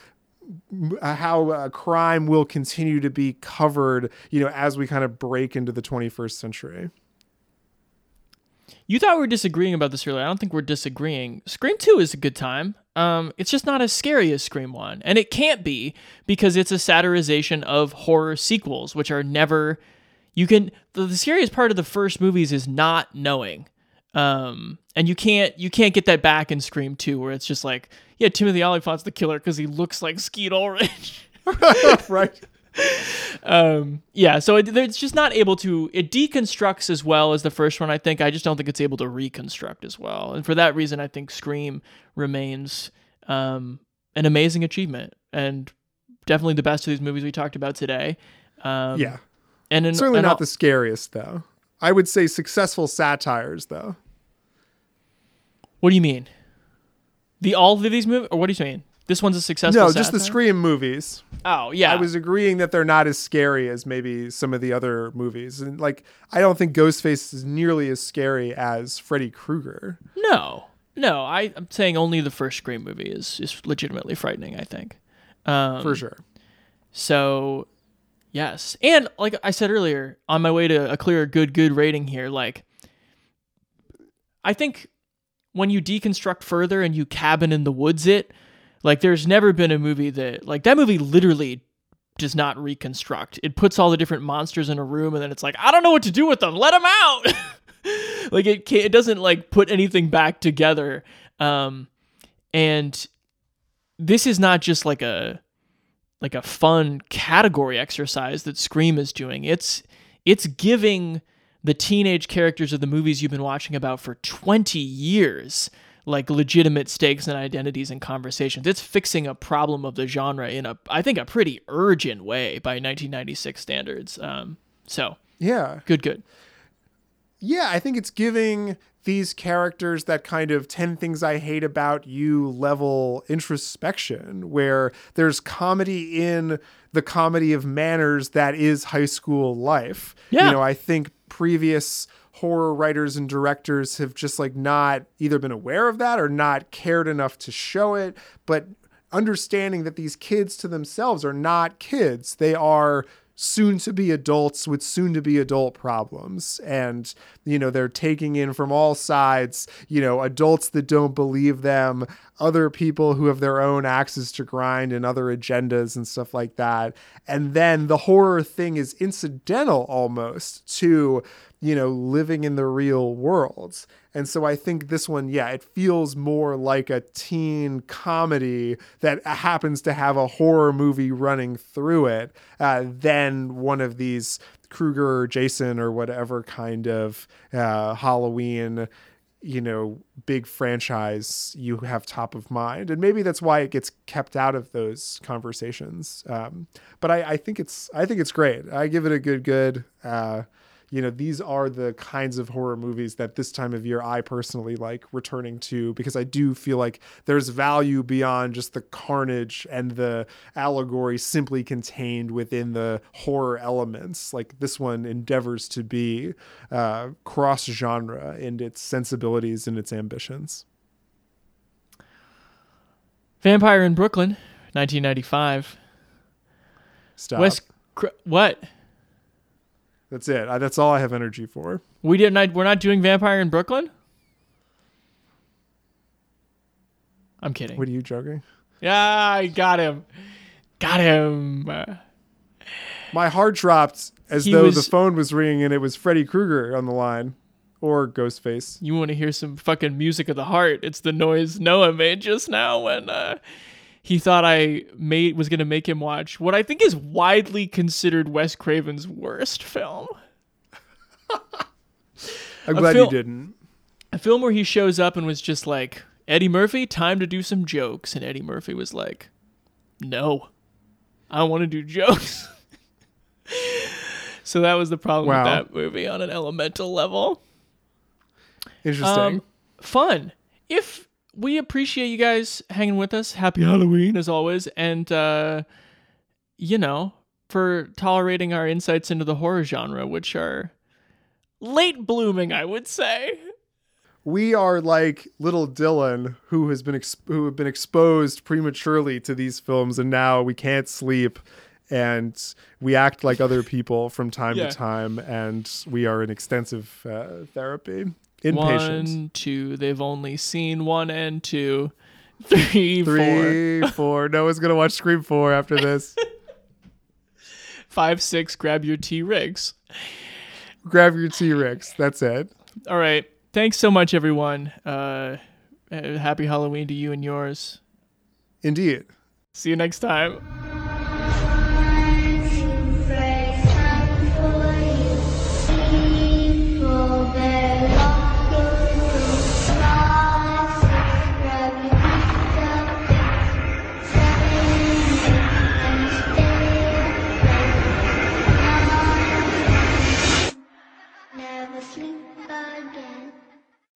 how uh, crime will continue to be covered, you know, as we kind of break into the 21st century. You thought we were disagreeing about this earlier. I don't think we're disagreeing. Scream 2 is a good time. Um, it's just not as scary as Scream 1. And it can't be because it's a satirization of horror sequels, which are never. You can. The, the scariest part of the first movies is not knowing. Um, and you can't you can't get that back in Scream 2 where it's just like, yeah, Timothy Olyphant's the killer because he looks like Skeet Ulrich. [laughs] right. um yeah so it, it's just not able to it deconstructs as well as the first one i think i just don't think it's able to reconstruct as well and for that reason i think scream remains um an amazing achievement and definitely the best of these movies we talked about today um Yeah. and in, Certainly and not the scariest, though. I would say successful satires, though. what do you mean the all of these movies or what do you mean this one's a successful no, just the? Scream movies. oh yeah I was agreeing that they're not as scary as maybe some of the other movies. And like, I don't think Ghostface is nearly as scary as Freddy Krueger. No, no. I, I'm saying only the first Scream movie is is legitimately frightening. I think, um, For sure. So, yes, and like I said earlier, on my way to a clear good good rating here, like I think when you deconstruct further and you cabin in the woods it, like there's never been a movie that like that movie literally does not reconstruct. It puts all the different monsters in a room and then it's like I don't know what to do with them. Let them out. [laughs] like it can't, it doesn't like put anything back together. Um, and this is not just like a like a fun category exercise that Scream is doing. It's it's giving the teenage characters of the movies you've been watching about for 20 years like legitimate stakes and identities and conversations. It's fixing a problem of the genre in a I think a pretty urgent way by 1996 standards. Um, so yeah, good, good. Yeah, I think it's giving these characters that kind of 10 things I hate about you level introspection where there's comedy in the comedy of manners that is high school life. Yeah. You know, I think previous horror writers and directors have just like not either been aware of that or not cared enough to show it, but understanding that these kids to themselves are not kids. They are soon to be adults with soon to be adult problems. And you know they're taking in from all sides you know adults that don't believe them other people who have their own axes to grind and other agendas and stuff like that and then the horror thing is incidental almost to you know, living in the real world. And so I think this one, yeah, it feels more like a teen comedy that happens to have a horror movie running through it uh, than one of these Krueger or Jason or whatever kind of uh, Halloween you know big franchise you have top of mind. And maybe that's why it gets kept out of those conversations. Um, but I, I think it's i think it's great. I give it a good good uh, you know, these are the kinds of horror movies that this time of year I personally like returning to because I do feel like there's value beyond just the carnage and the allegory simply contained within the horror elements. Like this one endeavors to be uh, cross genre in its sensibilities and its ambitions. Vampire in Brooklyn, 1995. Stop. Wes, what? That's it. I, that's all I have energy for. We did not. We're not doing Vampire in Brooklyn. I'm kidding. What are you joking? Yeah, I got him. Got him. My heart dropped as He though was- the phone was ringing and it was Freddy Krueger on the line, or Ghostface. You want to hear some fucking music of the heart? It's the noise Noah made just now when uh, he thought I made was gonna make him watch what I think is widely considered Wes Craven's worst film. [laughs] I'm A glad fil- you didn't. A film where he shows up and was just like, Eddie Murphy, time to do some jokes. And Eddie Murphy was like, No, I don't want to do jokes. [laughs] so that was the problem Wow. with that movie on an elemental level. Interesting. Um, fun. If we appreciate you guys hanging with us, happy Halloween as always, and uh, you know, for tolerating our insights into the horror genre, which are late blooming, I would say. we are like little Dylan who has been ex- who have been exposed prematurely to these films and now we can't sleep and we act like other people from time Yeah. to time and we are in extensive uh, therapy One, two. They've only seen one and two, [laughs] three, three, four. No one's gonna watch Scream 4 after this [laughs] five, six. Grab your T Rigs. grab your T-Rex that's it All right. Thanks so much, everyone. Uh, uh, happy Halloween to you and yours. indeed See you next time.